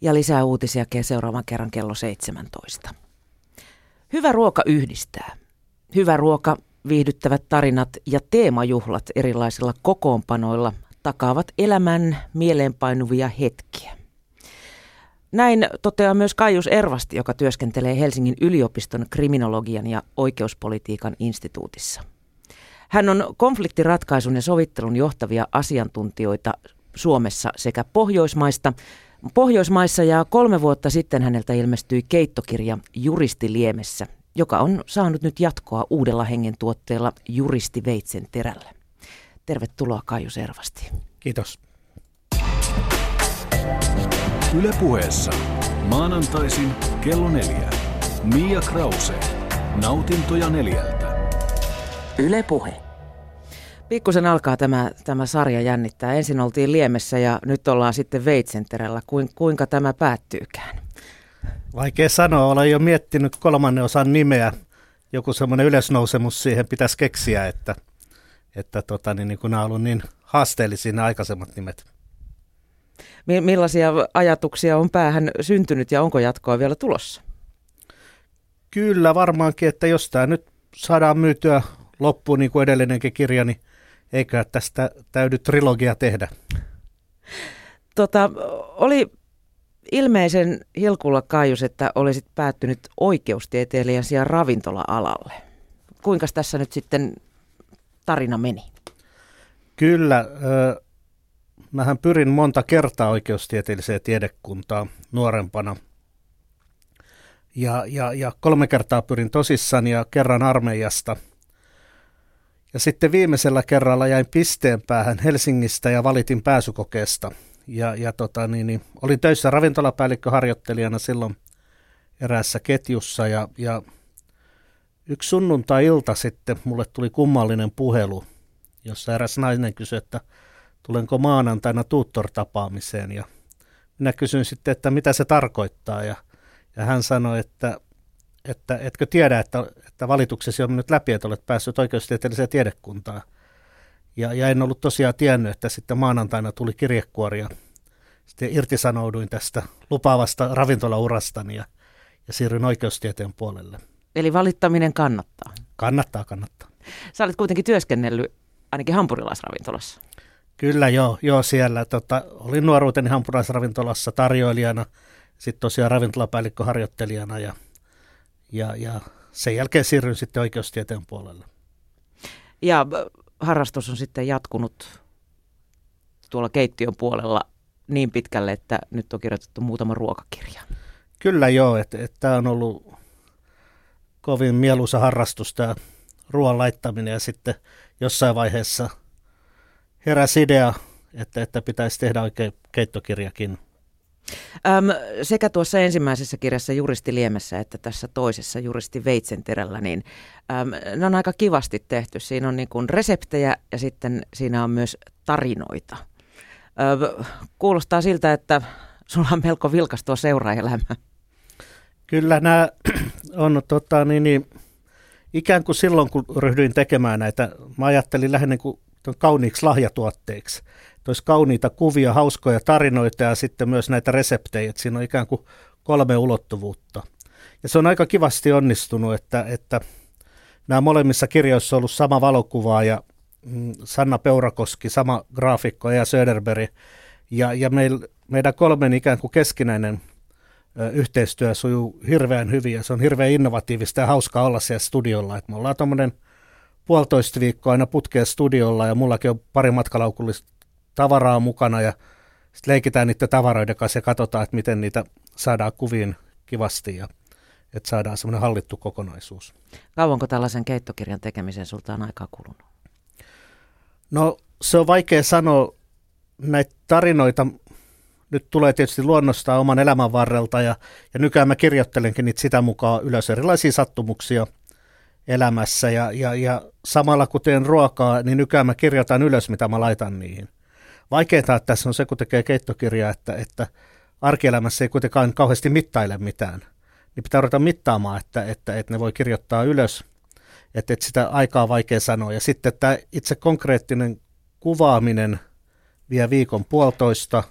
Ja lisää uutisia seuraavan kerran kello 17. Hyvä ruoka yhdistää. Hyvä ruoka, viihdyttävät tarinat ja teemajuhlat erilaisilla kokoonpanoilla takaavat elämän mieleenpainuvia hetkiä. Näin toteaa myös Kaius Ervasti, joka työskentelee Helsingin yliopiston kriminologian ja oikeuspolitiikan instituutissa. Hän on konfliktiratkaisun ja sovittelun johtavia asiantuntijoita Suomessa sekä Pohjoismaista. Pohjoismaissa ja kolme vuotta sitten häneltä ilmestyi keittokirja Juristiliemessä, joka on saanut nyt jatkoa uudella hengen tuotteella Juristi Veitsen terällä. Tervetuloa Kaiju Servasti. Kiitos. Ylepuheessa maanantaisin kello neljä. Mia Krause. Nautintoja neljältä. Ylepuhe. Pikkusen alkaa tämä, tämä sarja jännittää. Ensin oltiin Liemessä ja nyt ollaan sitten Veitsenterällä. Kuin, kuinka tämä päättyykään? Vaikea sanoa, olen jo miettinyt kolmannen osan nimeä. Joku semmoinen ylösnousemus siihen pitäisi keksiä, että, että tota, niin, niin kun nämä on ollut niin haasteellisia nämä aikaisemmat nimet. Millaisia ajatuksia on päähän syntynyt ja onko jatkoa vielä tulossa? Kyllä varmaankin, että jos tämä nyt saadaan myytyä loppuun niin kuin edellinenkin kirja, niin eikä tästä täydy trilogia tehdä. Tota, oli ilmeisen hilkulla Kaijus, että olisit päättynyt oikeustieteilijän sijaan ravintola-alalle. Kuinka tässä nyt sitten tarina meni? Kyllä, äh, mähän pyrin monta kertaa oikeustieteelliseen tiedekuntaan nuorempana. Ja, ja, ja kolme kertaa pyrin tosissani ja kerran armeijasta. Ja sitten viimeisellä kerralla jäin pisteen päähän Helsingistä ja valitin pääsykokeesta – ja, ja tota, niin, niin, olin töissä ravintolapäällikköharjoittelijana silloin eräässä ketjussa ja, ja yksi sunnuntai-ilta sitten mulle tuli kummallinen puhelu, jossa eräs nainen kysyi, että tulenko maanantaina tuuttor-tapaamiseen? Ja minä kysyin sitten, että mitä se tarkoittaa? Ja, ja hän sanoi, että, että etkö tiedä, että, että valituksesi on nyt läpi, että olet päässyt oikeustieteelliseen tiedekuntaan. Ja, ja en ollut tosiaan tiennyt, että sitten maanantaina tuli kirjekuori ja sitten irtisanouduin tästä lupaavasta ravintolaurastani ja, ja siirryin oikeustieteen puolelle. Eli valittaminen kannattaa? Kannattaa, kannattaa. Sä olet kuitenkin työskennellyt ainakin hampurilaisravintolassa. Kyllä joo, joo siellä. Tota, olin nuoruuteni hampurilaisravintolassa tarjoilijana, sitten tosiaan ravintolapäällikköharjoittelijana ja, ja, ja sen jälkeen siirryin sitten oikeustieteen puolelle. Ja harrastus on sitten jatkunut tuolla keittiön puolella niin pitkälle, että nyt on kirjoitettu muutama ruokakirja. Kyllä joo, että, että tämä on ollut kovin mieluisa harrastus tämä ruoan laittaminen ja sitten jossain vaiheessa heräsi idea, että, että pitäisi tehdä oikein keittokirjakin. Öm, sekä tuossa ensimmäisessä kirjassa Juristi Liemessä että tässä toisessa Juristi Veitsenterällä, niin öm, ne on aika kivasti tehty. Siinä on niin kuin reseptejä ja sitten siinä on myös tarinoita. Öm, kuulostaa siltä, että sulla on melko vilkas tuo seuraajalämä. Kyllä nämä on tota, niin, niin, ikään kuin silloin, kun ryhdyin tekemään näitä, mä ajattelin lähinnä kuin kauniiksi lahjatuotteiksi olisi kauniita kuvia, hauskoja tarinoita ja sitten myös näitä reseptejä. Että siinä on ikään kuin kolme ulottuvuutta. Ja se on aika kivasti onnistunut, että, että nämä molemmissa kirjoissa on ollut sama valokuva ja mm, Sanna Peurakoski, sama graafikko ja Söderberg. Ja, ja meil, meidän kolmen ikään kuin keskinäinen ö, yhteistyö sujuu hirveän hyvin ja se on hirveän innovatiivista ja hauskaa olla siellä studiolla. Et me ollaan tuommoinen puolitoista viikkoa aina putkeen studiolla ja mullakin on pari matkalaukullista tavaraa mukana ja sitten leikitään niiden tavaroiden kanssa ja katsotaan, että miten niitä saadaan kuviin kivasti ja että saadaan semmoinen hallittu kokonaisuus. Kauanko tällaisen keittokirjan tekemiseen sulta on aikaa kulunut? No se on vaikea sanoa. Näitä tarinoita nyt tulee tietysti luonnostaan oman elämän varrelta ja, ja nykyään mä kirjoittelenkin niitä sitä mukaan ylös erilaisia sattumuksia elämässä ja, ja, ja samalla kun teen ruokaa, niin nykyään mä kirjoitan ylös, mitä mä laitan niihin. Vaikeinta tässä on se, kun tekee keittokirjaa, että, että arkielämässä ei kuitenkaan kauheasti mittaile mitään. Niin pitää ruveta mittaamaan, että, että, että ne voi kirjoittaa ylös, että, että sitä aikaa on vaikea sanoa. Ja sitten tämä itse konkreettinen kuvaaminen vie viikon puolitoista,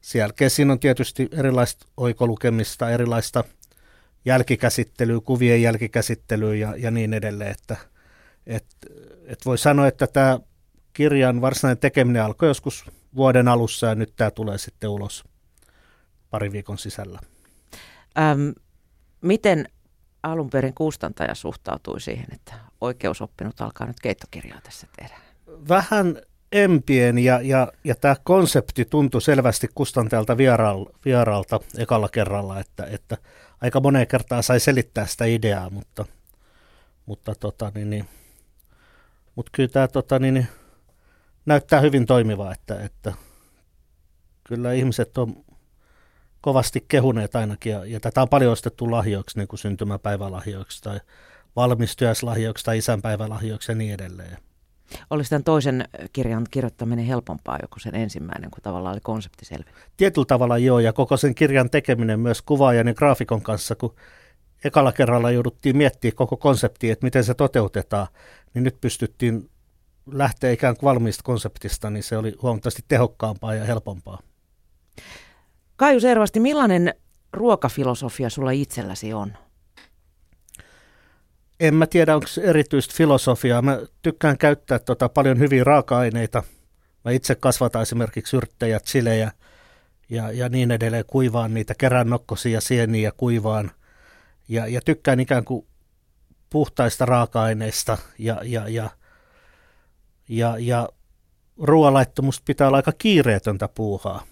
Sen jälkeen siinä on tietysti erilaista oikolukemista, erilaista jälkikäsittelyä, kuvien jälkikäsittelyä ja, ja niin edelleen. Että, et, et voi sanoa, että tämä kirjan varsinainen tekeminen alkoi joskus vuoden alussa ja nyt tämä tulee sitten ulos pari viikon sisällä. Öm, miten alun perin kustantaja suhtautui siihen, että oikeusoppinut alkaa nyt keittokirjaa tässä tehdä? Vähän empien ja, ja, ja tämä konsepti tuntui selvästi kustantajalta vieraalta, vieraalta ekalla kerralla, että, että aika moneen kertaan sai selittää sitä ideaa, mutta, mutta tota, niin, niin, mutta kyllä tämä tota, niin, niin, näyttää hyvin toimivaa, että, että kyllä ihmiset on kovasti kehuneet ainakin, ja, ja tätä on paljon ostettu lahjoiksi, niin kuin syntymäpäivälahjoiksi tai valmistyöslahjoiksi tai isänpäivälahjoiksi ja niin edelleen. Olisi tämän toisen kirjan kirjoittaminen helpompaa joku sen ensimmäinen, kun tavallaan oli konsepti selvä? Tietyllä tavalla joo, ja koko sen kirjan tekeminen myös kuvaajan ja graafikon kanssa, kun ekalla kerralla jouduttiin miettimään koko konsepti, että miten se toteutetaan, niin nyt pystyttiin lähteä ikään kuin valmiista konseptista, niin se oli huomattavasti tehokkaampaa ja helpompaa. Kaiju Servasti, millainen ruokafilosofia sulla itselläsi on? En mä tiedä, onko erityistä filosofiaa. Mä tykkään käyttää tota paljon hyviä raaka-aineita. Mä itse kasvatan esimerkiksi yrttejä, chilejä ja, ja niin edelleen. Kuivaan niitä, kerään nokkosia, sieniä kuivaan. Ja, ja tykkään ikään kuin puhtaista raaka-aineista ja, ja, ja, ja, ja ruoanlaittomusta pitää olla aika kiireetöntä puuhaa.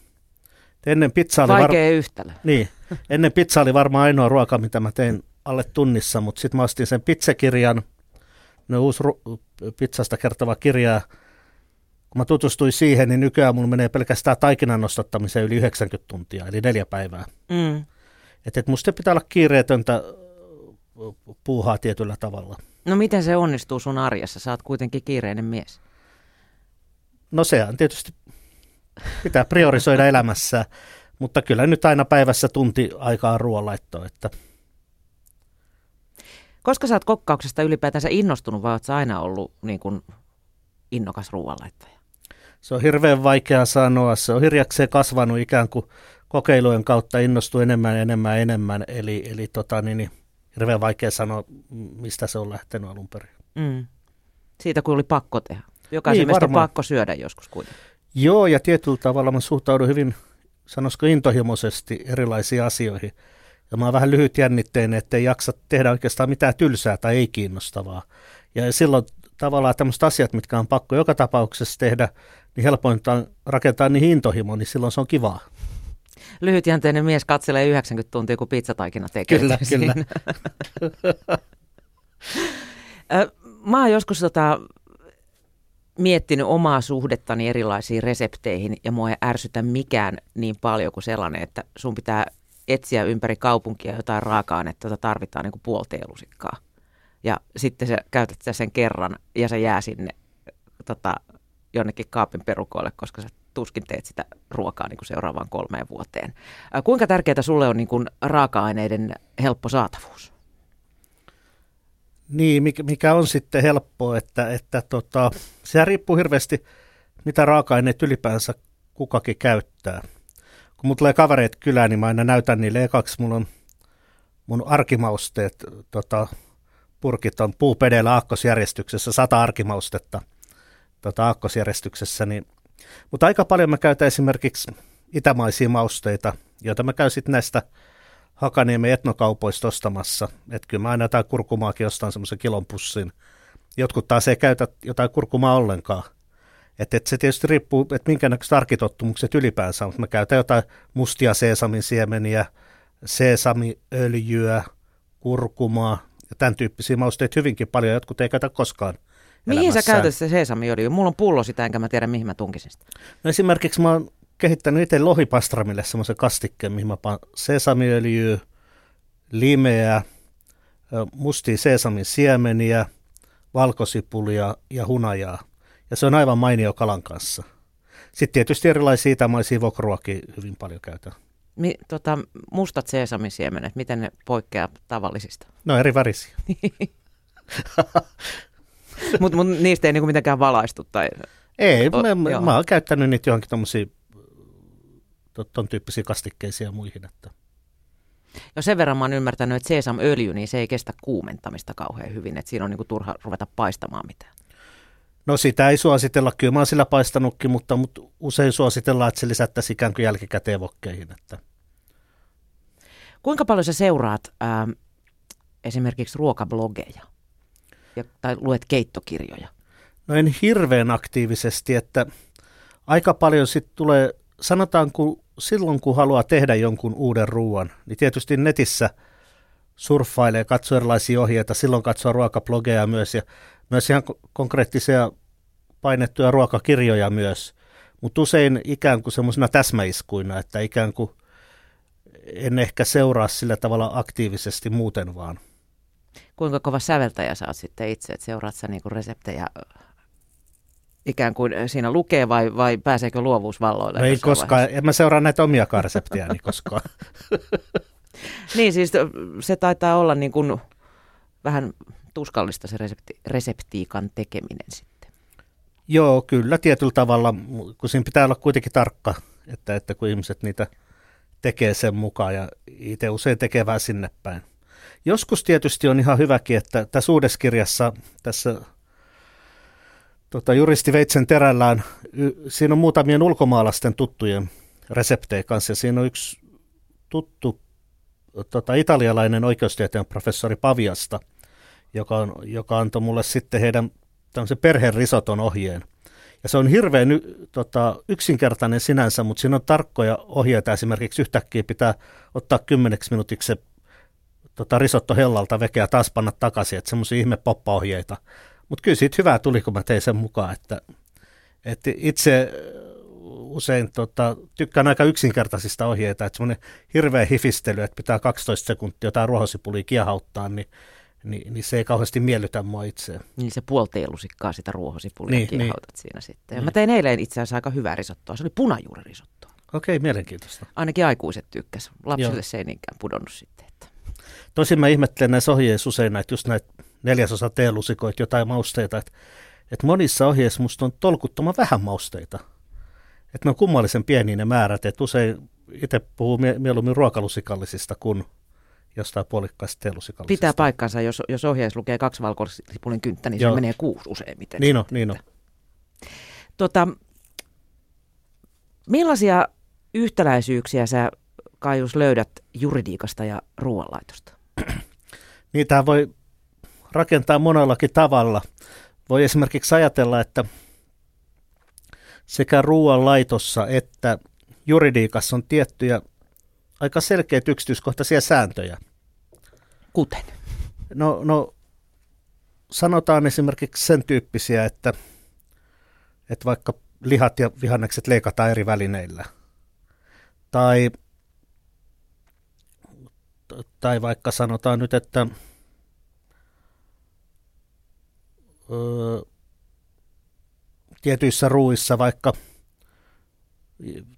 Ennen pizza oli var... yhtälö. Niin. Ennen pizza oli varmaan ainoa ruoka, mitä mä tein alle tunnissa, mutta sitten mä ostin sen pizzakirjan, ne uusi ru- pizzasta kertova kirja. Kun mä tutustuin siihen, niin nykyään mun menee pelkästään taikinan nostattamiseen yli 90 tuntia, eli neljä päivää. Mm. Että et musta pitää olla kiireetöntä puuhaa tietyllä tavalla. No miten se onnistuu sun arjessa? Sä oot kuitenkin kiireinen mies. No sehän tietysti pitää priorisoida elämässä, mutta kyllä nyt aina päivässä tunti aikaa ruoanlaittoa, että – koska sä oot kokkauksesta ylipäätänsä innostunut vai oot sä aina ollut niin kuin innokas ruoanlaittaja? Se on hirveän vaikea sanoa. Se on hirjakseen kasvanut ikään kuin kokeilujen kautta innostuu enemmän ja enemmän enemmän. Eli, eli tota, niin, niin, hirveän vaikea sanoa, mistä se on lähtenyt alun perin. Mm. Siitä kun oli pakko tehdä. Jokaisen niin, on pakko syödä joskus kuitenkin. Joo, ja tietyllä tavalla mä suhtaudun hyvin, sanoisiko intohimoisesti erilaisiin asioihin. Ja mä oon vähän lyhyt jännitteinen, ettei jaksa tehdä oikeastaan mitään tylsää tai ei kiinnostavaa. Ja silloin tavallaan tämmöiset asiat, mitkä on pakko joka tapauksessa tehdä, niin helpointa on rakentaa niin intohimo, niin silloin se on kivaa. Lyhytjänteinen mies katselee 90 tuntia, kun pizzataikina tekee. Kyllä, kyllä. Mä oon joskus tota, miettinyt omaa suhdettani erilaisiin resepteihin ja mua ei ärsytä mikään niin paljon kuin sellainen, että sun pitää etsiä ympäri kaupunkia jotain raaka-ainetta, jota tarvitaan niin kuin. Ja sitten sä käytät sitä sen kerran ja se jää sinne tota, jonnekin kaapin perukoille, koska sä tuskin teet sitä ruokaa niin kuin seuraavaan kolmeen vuoteen. Ää, kuinka tärkeää sulle on niin kuin raaka-aineiden helppo saatavuus? Niin, mikä on sitten helppoa, että, että tota, se riippuu hirveästi, mitä raaka-aineet ylipäänsä kukakin käyttää kun mulla tulee kavereet kylään, niin mä aina näytän niille ekaksi, mulla on mun arkimausteet, tota, purkit on puupedellä aakkosjärjestyksessä, sata arkimaustetta tota, aakkosjärjestyksessä, niin, mutta aika paljon mä käytän esimerkiksi itämaisia mausteita, joita mä käyn sitten näistä Hakaniemen etnokaupoista ostamassa. Että kyllä mä aina jotain kurkumaakin ostan semmoisen kilon pussin. Jotkut taas ei käytä jotain kurkumaa ollenkaan. Että et se tietysti riippuu, että minkä näköiset arkitottumukset ylipäänsä on. Mutta mä käytän jotain mustia seesamin siemeniä, seesamiöljyä, kurkumaa ja tämän tyyppisiä mausteita hyvinkin paljon. Jotkut ei käytä koskaan Mihin sä käytät se seesamiöljyä? Mulla on pullo sitä, enkä mä tiedä, mihin mä tunkisin sitä. No esimerkiksi mä oon kehittänyt itse lohipastramille semmoisen kastikkeen, mihin mä paan sesamiöljyä, limeä, mustia seesamin siemeniä, valkosipulia ja hunajaa – ja se on aivan mainio kalan kanssa. Sitten tietysti erilaisia itämaisia vokruakin hyvin paljon käytän. Mi, tota, mustat seesamisiemenet, miten ne poikkeaa tavallisista? No eri värisiä. Mutta mut niistä ei niinku mitenkään valaistu? Tai... Ei, o, mä, mä, mä oon käyttänyt niitä johonkin tommosia ton tyyppisiä kastikkeisia muihin. Että. Jo sen verran mä oon ymmärtänyt, että sesamöljy, niin se ei kestä kuumentamista kauhean hyvin, että siinä on niin kuin turha ruveta paistamaan mitään. No sitä ei suositella, kyllä mä oon sillä paistanutkin, mutta, mutta usein suositellaan, että se lisättäisiin ikään kuin jälkikäteen vokkeihin. Että. Kuinka paljon sä seuraat ää, esimerkiksi ruokablogeja ja, tai luet keittokirjoja? No en hirveän aktiivisesti, että aika paljon sitten tulee, sanotaan kun silloin kun haluaa tehdä jonkun uuden ruoan, niin tietysti netissä surffailee, katsoo erilaisia ohjeita, silloin katsoo ruokablogeja myös ja myös ihan konkreettisia painettuja ruokakirjoja myös, mutta usein ikään kuin semmoisena täsmäiskuina, että ikään kuin en ehkä seuraa sillä tavalla aktiivisesti muuten vaan. Kuinka kova säveltäjä sä oot sitten itse, että seuraat sä niinku reseptejä ikään kuin siinä lukee vai, vai pääseekö luovuus valloille? No ei koskaan, vaiheessa? en mä seuraa näitä omia reseptejäni koskaan. niin siis se taitaa olla niin kuin vähän tuskallista se resepti, reseptiikan tekeminen sitten. Joo, kyllä tietyllä tavalla, kun siinä pitää olla kuitenkin tarkka, että, että kun ihmiset niitä tekee sen mukaan ja itse usein tekee vähän sinne päin. Joskus tietysti on ihan hyväkin, että tässä uudessa kirjassa, tässä tota, juristi Veitsen terällään, siinä on muutamien ulkomaalaisten tuttujen reseptejä kanssa. Ja siinä on yksi tuttu tota, italialainen oikeustieteen professori Paviasta, joka, on, joka antoi mulle sitten heidän perherisoton ohjeen. Ja se on hirveän tota, yksinkertainen sinänsä, mutta siinä on tarkkoja ohjeita. Esimerkiksi yhtäkkiä pitää ottaa kymmeneksi minuutiksi se tota, risotto hellalta vekeä taas panna takaisin, että semmoisia ihme poppaohjeita. Mutta kyllä siitä hyvää tuli, kun mä tein sen mukaan, että, että itse usein tota, tykkään aika yksinkertaisista ohjeita, että semmoinen hirveä hifistely, että pitää 12 sekuntia jotain ruohosipulia kiehauttaa, niin, niin, niin se ei kauheasti miellytä mua itseä. Niin se puolteelusikkaa sitä ruohosipulia niin, niin. siinä sitten. Ja niin. mä tein eilen itse asiassa aika hyvää risottoa, se oli punajuuririsottoa. Okei, mielenkiintoista. Ainakin aikuiset tykkäs. Lapsille Joo. se ei niinkään pudonnut sitten. Että. Tosin mä ihmettelen näissä ohjeissa usein näitä, just näitä neljäsosa teelusikoita, jotain mausteita, että, että monissa ohjeissa musta on tolkuttoman vähän mausteita. Että ne on kummallisen pieniä ne määrät, että usein itse puhuu mieluummin ruokalusikallisista kuin jostain puolikkaista teelusikallisista. Pitää paikkansa, jos, jos ohjeessa lukee kaksi valkosipulin kynttä, niin Joo. se menee kuusi useimmiten. Niin on, niin on. Tota, millaisia yhtäläisyyksiä sä, Kaius, löydät juridiikasta ja ruoanlaitosta? Niitä voi rakentaa monellakin tavalla. Voi esimerkiksi ajatella, että sekä ruoanlaitossa että juridiikassa on tiettyjä aika selkeät yksityiskohtaisia sääntöjä. Kuten? No, no sanotaan esimerkiksi sen tyyppisiä, että, että vaikka lihat ja vihannekset leikataan eri välineillä. Tai, tai vaikka sanotaan nyt, että öö, tietyissä ruuissa vaikka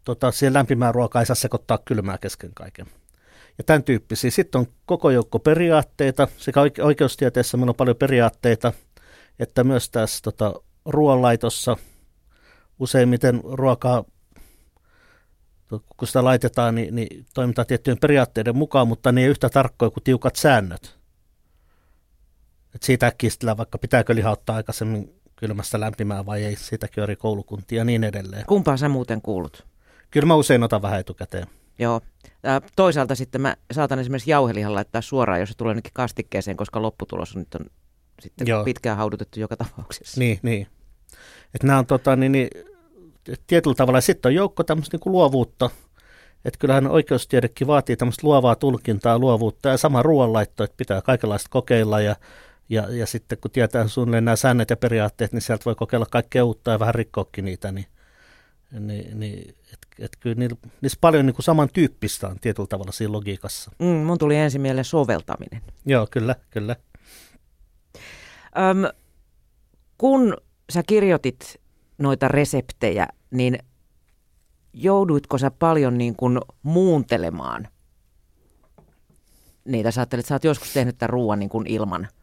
tota, siihen lämpimään ruokaa ei saa sekoittaa kylmää kesken kaiken. Ja tämän tyyppisiä. Sitten on koko joukko periaatteita. Sekä oikeustieteessä meillä on paljon periaatteita, että myös tässä tota, ruoanlaitossa useimmiten ruokaa, kun sitä laitetaan, niin, niin toimitaan tiettyjen periaatteiden mukaan, mutta ne ei yhtä tarkkoja kuin tiukat säännöt. Et siitä äkkiä vaikka pitääkö liha ottaa aikaisemmin kylmästä lämpimään vai ei, siitäkin eri koulukuntia ja niin edelleen. Kumpaa sä muuten kuulut? Kyllä mä usein otan vähän etukäteen. Joo. Toisaalta sitten mä saatan esimerkiksi jauhelihan laittaa suoraan, jos se tulee nytkin kastikkeeseen, koska lopputulos on nyt on sitten Joo. pitkään haudutettu joka tapauksessa. Niin, niin. Että nämä on tota, niin, niin, tietyllä tavalla, sitten on joukko tämmöistä niin luovuutta, että kyllähän oikeustiedekin vaatii tämmöistä luovaa tulkintaa, luovuutta ja sama ruoanlaitto, että pitää kaikenlaista kokeilla ja ja, ja sitten kun tietää suunnilleen nämä säännöt ja periaatteet, niin sieltä voi kokeilla kaikkea uutta ja vähän rikkoakin niitä, niin, niin, niin et, et kyllä niissä paljon niin kuin samantyyppistä on tietyllä tavalla siinä logiikassa. Mm, mun tuli ensin mieleen soveltaminen. Joo, kyllä, kyllä. Öm, kun sä kirjoitit noita reseptejä, niin jouduitko sä paljon niin kuin muuntelemaan niitä? Sä ajattelet, että sä oot joskus tehnyt tämän ruoan niin kuin ilman –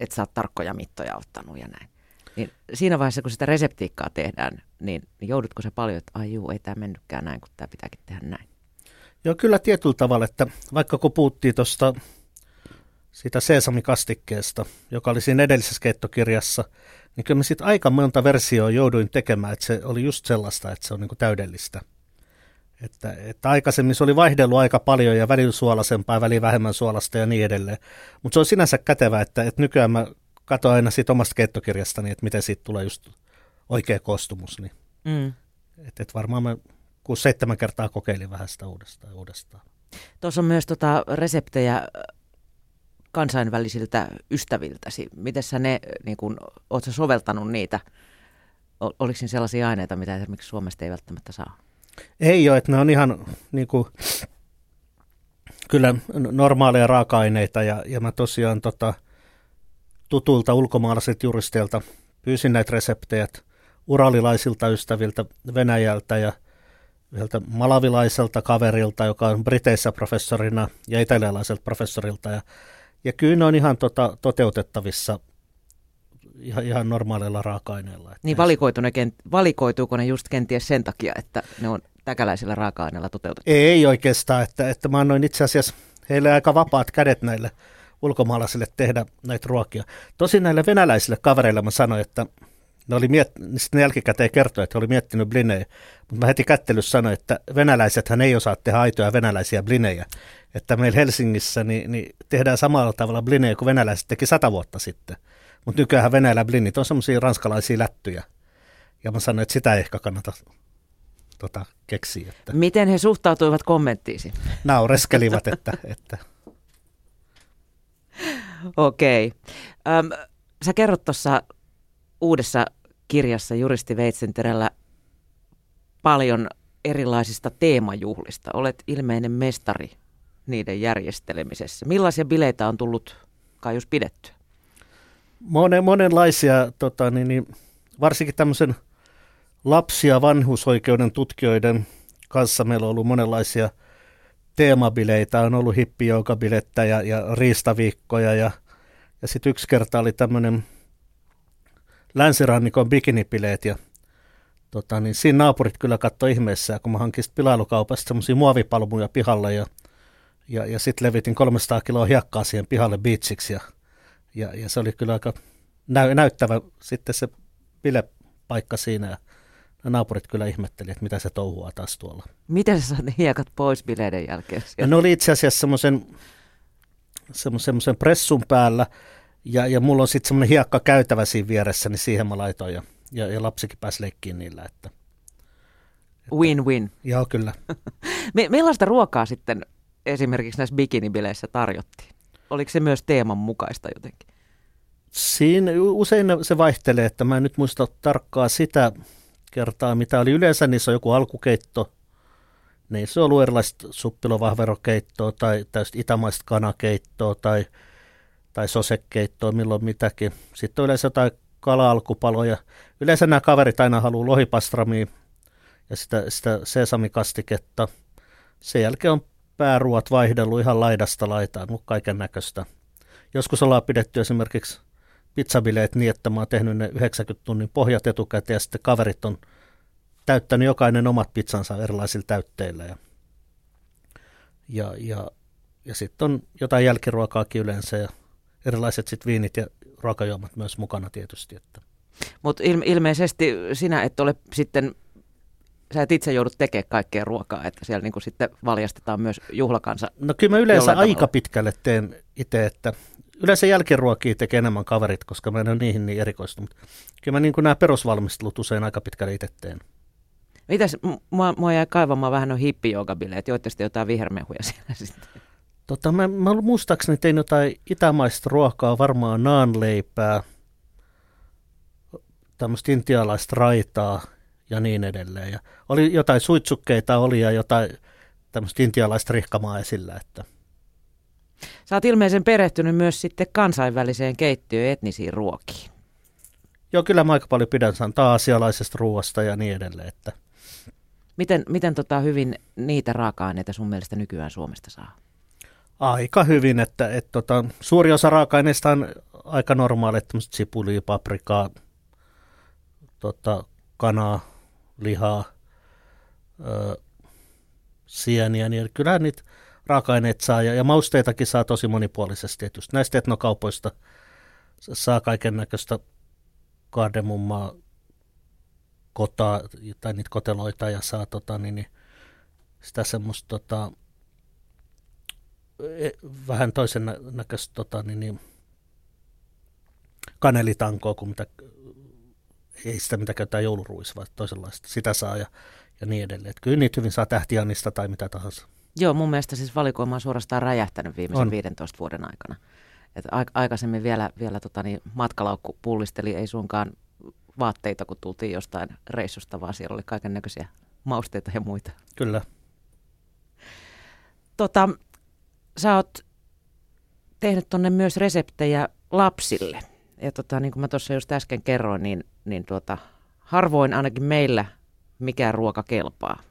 että sä oot tarkkoja mittoja ottanut ja näin. Niin siinä vaiheessa, kun sitä reseptiikkaa tehdään, niin joudutko se paljon, että ai juu, ei tämä mennytkään näin, kun tämä pitääkin tehdä näin? Joo, kyllä tietyllä tavalla, että vaikka kun puhuttiin tuosta siitä seesamikastikkeesta, joka oli siinä edellisessä keittokirjassa, niin kyllä mä sitten aika monta versioa jouduin tekemään, että se oli just sellaista, että se on niin kuin täydellistä. Että, että aikaisemmin se oli vaihdellut aika paljon ja välillä suolasempaa, välillä vähemmän suolasta ja niin edelleen. Mutta se on sinänsä kätevä, että, että nykyään mä katson aina siitä omasta keittokirjastani, että miten siitä tulee just oikea koostumus. Niin. Mm. Että, että varmaan mä kuusi seitsemän kertaa kokeilin vähän sitä uudestaan uudestaan. Tuossa on myös tota reseptejä kansainvälisiltä ystäviltäsi. Miten sä ne, niin kun, oot sä soveltanut niitä? Oliko siinä sellaisia aineita, mitä esimerkiksi Suomesta ei välttämättä saa? Ei ole, että ne on ihan niin kuin, kyllä normaaleja raaka-aineita ja, ja mä tosiaan tota, tutulta ulkomaalaisilta juristeilta pyysin näitä reseptejä uralilaisilta ystäviltä Venäjältä ja yhdeltä malavilaiselta kaverilta, joka on Briteissä professorina ja italialaiselta professorilta. Ja, ja kyllä ne on ihan tota, toteutettavissa ihan, ihan normaaleilla raaka-aineilla. Niin valikoitu ne, valikoituuko ne just kenties sen takia, että ne on täkäläisillä raaka-aineilla toteutettu? Ei oikeastaan, että, että mä annoin itse asiassa heille aika vapaat kädet näille ulkomaalaisille tehdä näitä ruokia. Tosin näille venäläisille kavereille mä sanoin, että ne, oli miet, ne jälkikäteen kertoi, että he oli miettinyt blinejä, mutta mä heti kättelyssä sanoin, että venäläisethän ei osaa tehdä aitoja venäläisiä blinejä. Että meillä Helsingissä niin, niin tehdään samalla tavalla blinejä kuin venäläiset teki sata vuotta sitten. Mutta nykyään Venäjällä blinit on semmoisia ranskalaisia lättyjä. Ja mä sanoin, että sitä ei ehkä kannata tota, keksiä. Että. Miten he suhtautuivat kommenttiisi? Naureskelivat, että... että. Okei. Okay. sä kerrot tuossa uudessa kirjassa Juristi Veitsenterellä paljon erilaisista teemajuhlista. Olet ilmeinen mestari niiden järjestelemisessä. Millaisia bileitä on tullut Kaius pidetty? Monen, monenlaisia, tota, niin, niin, varsinkin tämmöisen lapsi- ja vanhusoikeuden tutkijoiden kanssa meillä on ollut monenlaisia teemabileitä. On ollut hippijoukabilettä ja, ja riistaviikkoja ja, ja sitten yksi kerta oli tämmöinen länsirannikon bikinipileet ja tota, niin siinä naapurit kyllä katsoi ihmeessä, kun mä hankin pilailukaupasta semmoisia muovipalmuja pihalle ja, ja, ja sitten levitin 300 kiloa hiekkaa siihen pihalle beachiksi ja, ja, ja se oli kyllä aika näy, näyttävä sitten se bilepaikka siinä ja naapurit kyllä ihmetteli, että mitä se touhua taas tuolla. Miten sä saat ne hiekat pois bileiden jälkeen? Ja ne oli itse asiassa semmoisen semmoisen pressun päällä, ja, ja mulla on sitten semmoinen hiekka käytävä siinä vieressä, niin siihen mä laitoin ja, ja, ja lapsikin pääsi leikkiin niillä. Että, että, Win-win. Joo, kyllä. Millaista ruokaa sitten esimerkiksi näissä bikinibileissä tarjottiin? Oliko se myös teeman mukaista jotenkin? Siinä usein se vaihtelee, että mä en nyt muista tarkkaa sitä kertaa, mitä oli yleensä, niin se on joku alkukeitto, niin se on ollut erilaista suppilovahverokeittoa tai täysin itämaista kanakeittoa tai tai sosekeittoa, milloin mitäkin. Sitten on yleensä jotain kala-alkupaloja. Yleensä nämä kaverit aina haluaa lohipastramia ja sitä, sitä sesamikastiketta. Sen jälkeen on pääruot vaihdellut ihan laidasta laitaan, mutta kaiken näköistä. Joskus ollaan pidetty esimerkiksi pizzabileet niin, että mä oon tehnyt ne 90 tunnin pohjat etukäteen ja sitten kaverit on täyttänyt jokainen omat pizzansa erilaisilla täytteillä. Ja, ja, ja, ja sitten on jotain jälkiruokaakin yleensä ja erilaiset sit viinit ja ruokajuomat myös mukana tietysti. Että. Mutta ilme- ilmeisesti sinä et ole sitten, sä et itse joudut tekemään kaikkea ruokaa, että siellä niinku sitten valjastetaan myös juhlakansa. No kyllä mä yleensä aika tavalla. pitkälle teen itse, että yleensä jälkiruokia tekee enemmän kaverit, koska mä en ole niihin niin erikoistunut. Kyllä mä niin nämä perusvalmistelut usein aika pitkälle itse teen. Mitäs, mua, mua jäi kaivamaan vähän no hippijoogabileet, joitte sitten jotain vihermehuja siellä sitten. Tota, mä, mä muistaakseni tein jotain itämaista ruokaa, varmaan naanleipää, tämmöistä intialaista raitaa ja niin edelleen. Ja oli jotain suitsukkeita oli ja jotain tämmöistä intialaista rihkamaa esillä. Että. Sä oot ilmeisen perehtynyt myös sitten kansainväliseen keittiöön etnisiin ruokiin. Joo, kyllä mä aika paljon pidän asialaisesta ruoasta ja niin edelleen. Että. Miten, miten tota hyvin niitä raaka-aineita sun mielestä nykyään Suomesta saa? aika hyvin, että et, tota, suuri osa raaka-aineista on aika normaali, että sipulia, paprikaa, tota, kanaa, lihaa, ö, sieniä, niin kyllähän niitä raaka-aineet saa ja, ja mausteitakin saa tosi monipuolisesti. Et just näistä etnokaupoista saa kaiken näköistä kardemummaa, kotaa tai niitä koteloita ja saa tota, niin, niin, sitä semmoista tota, e, vähän toisen näköistä tota, niin, niin, kanelitankoa kuin mitä, ei sitä mitä käytetään jouluruissa, vaan toisenlaista. Sitä saa ja, ja niin edelleen. Et kyllä niitä hyvin saa tähtianista tai mitä tahansa. Joo, mun mielestä siis valikoima on suorastaan räjähtänyt viimeisen on. 15 vuoden aikana. Et aikaisemmin vielä, vielä tota niin, matkalaukku pullisteli, ei suinkaan vaatteita, kun tultiin jostain reissusta, vaan siellä oli kaiken näköisiä mausteita ja muita. Kyllä. Tota, sä oot tehnyt tonne myös reseptejä lapsille. Ja tota, niin kuin mä tuossa just äsken kerroin, niin, niin tuota, harvoin ainakin meillä mikään ruoka kelpaa.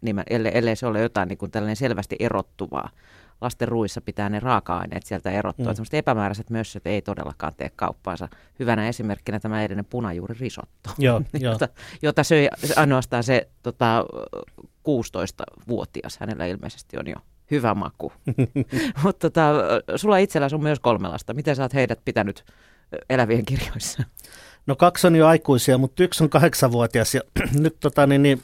Niin ellei, ellei se ole jotain niin kuin tällainen selvästi erottuvaa lasten ruissa pitää ne raaka-aineet sieltä erottua. Mm. Sellaiset epämääräiset mössöt ei todellakaan tee kauppaansa. Hyvänä esimerkkinä tämä edellinen punajuuririsotto, Joo, jota, jota söi ainoastaan se tota, 16-vuotias. Hänellä ilmeisesti on jo hyvä maku. Mutta tota, sulla itselläsi on myös kolme lasta. Miten sä oot heidät pitänyt elävien kirjoissa? No kaksi on jo aikuisia, mutta yksi on kahdeksanvuotias ja nyt tota, niin, niin,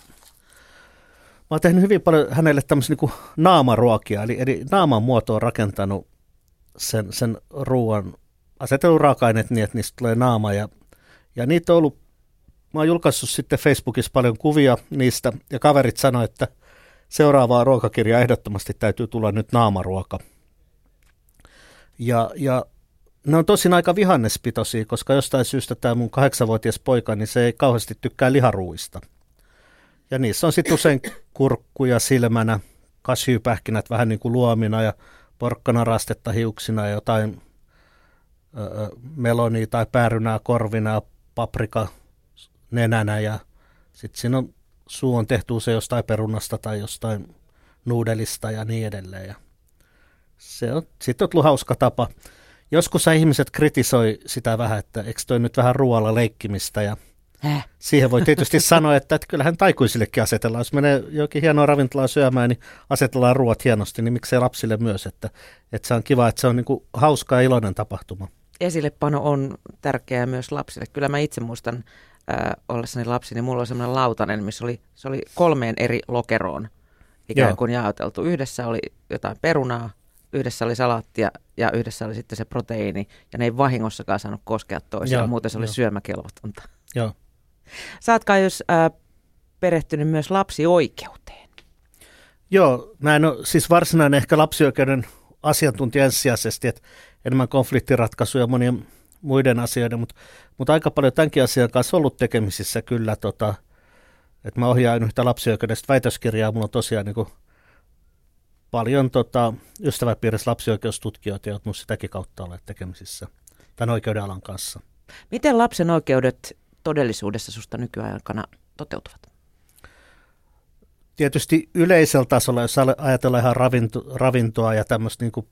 oon tehnyt hyvin paljon hänelle tämmöisiä niin naamaruokia, eli, eli naaman muoto on rakentanut sen, sen ruoan, asetellut raaka-aineet niin, että niistä tulee naama. Ja, ja niitä on ollut, mä oon julkaissut sitten Facebookissa paljon kuvia niistä, ja kaverit sanoivat, että seuraavaa ruokakirjaa ehdottomasti täytyy tulla nyt naamaruoka. Ja, ja ne on tosin aika vihannespitoisia, koska jostain syystä tämä mun kahdeksanvuotias poika, niin se ei kauheasti tykkää liharuista – ja niissä on sitten usein kurkkuja silmänä, kasvipähkinät vähän niin kuin luomina ja porkkanarastetta hiuksina ja jotain ö, melonia tai päärynää korvina ja paprika nenänä ja sitten siinä on, suu on tehty se jostain perunasta tai jostain nuudelista ja niin edelleen. Ja se on sitten ollut hauska tapa. Joskus ihmiset kritisoi sitä vähän, että eikö toi nyt vähän ruoalla leikkimistä ja Häh? Siihen voi tietysti sanoa, että, että kyllähän taikuisillekin asetellaan. Jos menee jokin hienoa ravintolaa syömään, niin asetellaan ruoat hienosti, niin miksei lapsille myös. Että, että se on kiva, että se on niin kuin hauska ja iloinen tapahtuma. Esillepano on tärkeää myös lapsille. Kyllä mä itse muistan äh, ollessani lapsi, niin mulla oli semmoinen lautanen, missä oli, se oli kolmeen eri lokeroon ikään Joo. kuin jaoteltu. Yhdessä oli jotain perunaa, yhdessä oli salaattia ja yhdessä oli sitten se proteiini. Ja ne ei vahingossakaan saanut koskea toisiaan, muuten se oli jo. syömäkelvotonta. Joo. Sä oot jos äh, perehtynyt myös lapsioikeuteen. Joo, mä en ole siis varsinainen ehkä lapsioikeuden asiantuntija ensisijaisesti, että enemmän konfliktiratkaisuja ja monien muiden asioiden, mutta, mutta aika paljon tämänkin asian kanssa ollut tekemisissä kyllä, tota, että mä ohjaan yhtä lapsioikeudesta väitöskirjaa, mulla on tosiaan niin kuin paljon tota, ystäväpiirissä lapsioikeustutkijoita, jotka sitäkin kautta olleet tekemisissä tämän oikeuden alan kanssa. Miten lapsen oikeudet todellisuudessa susta nykyaikana toteutuvat? Tietysti yleisellä tasolla, jos ajatellaan ihan ravinto, ravintoa ja tämmöistä niin kuin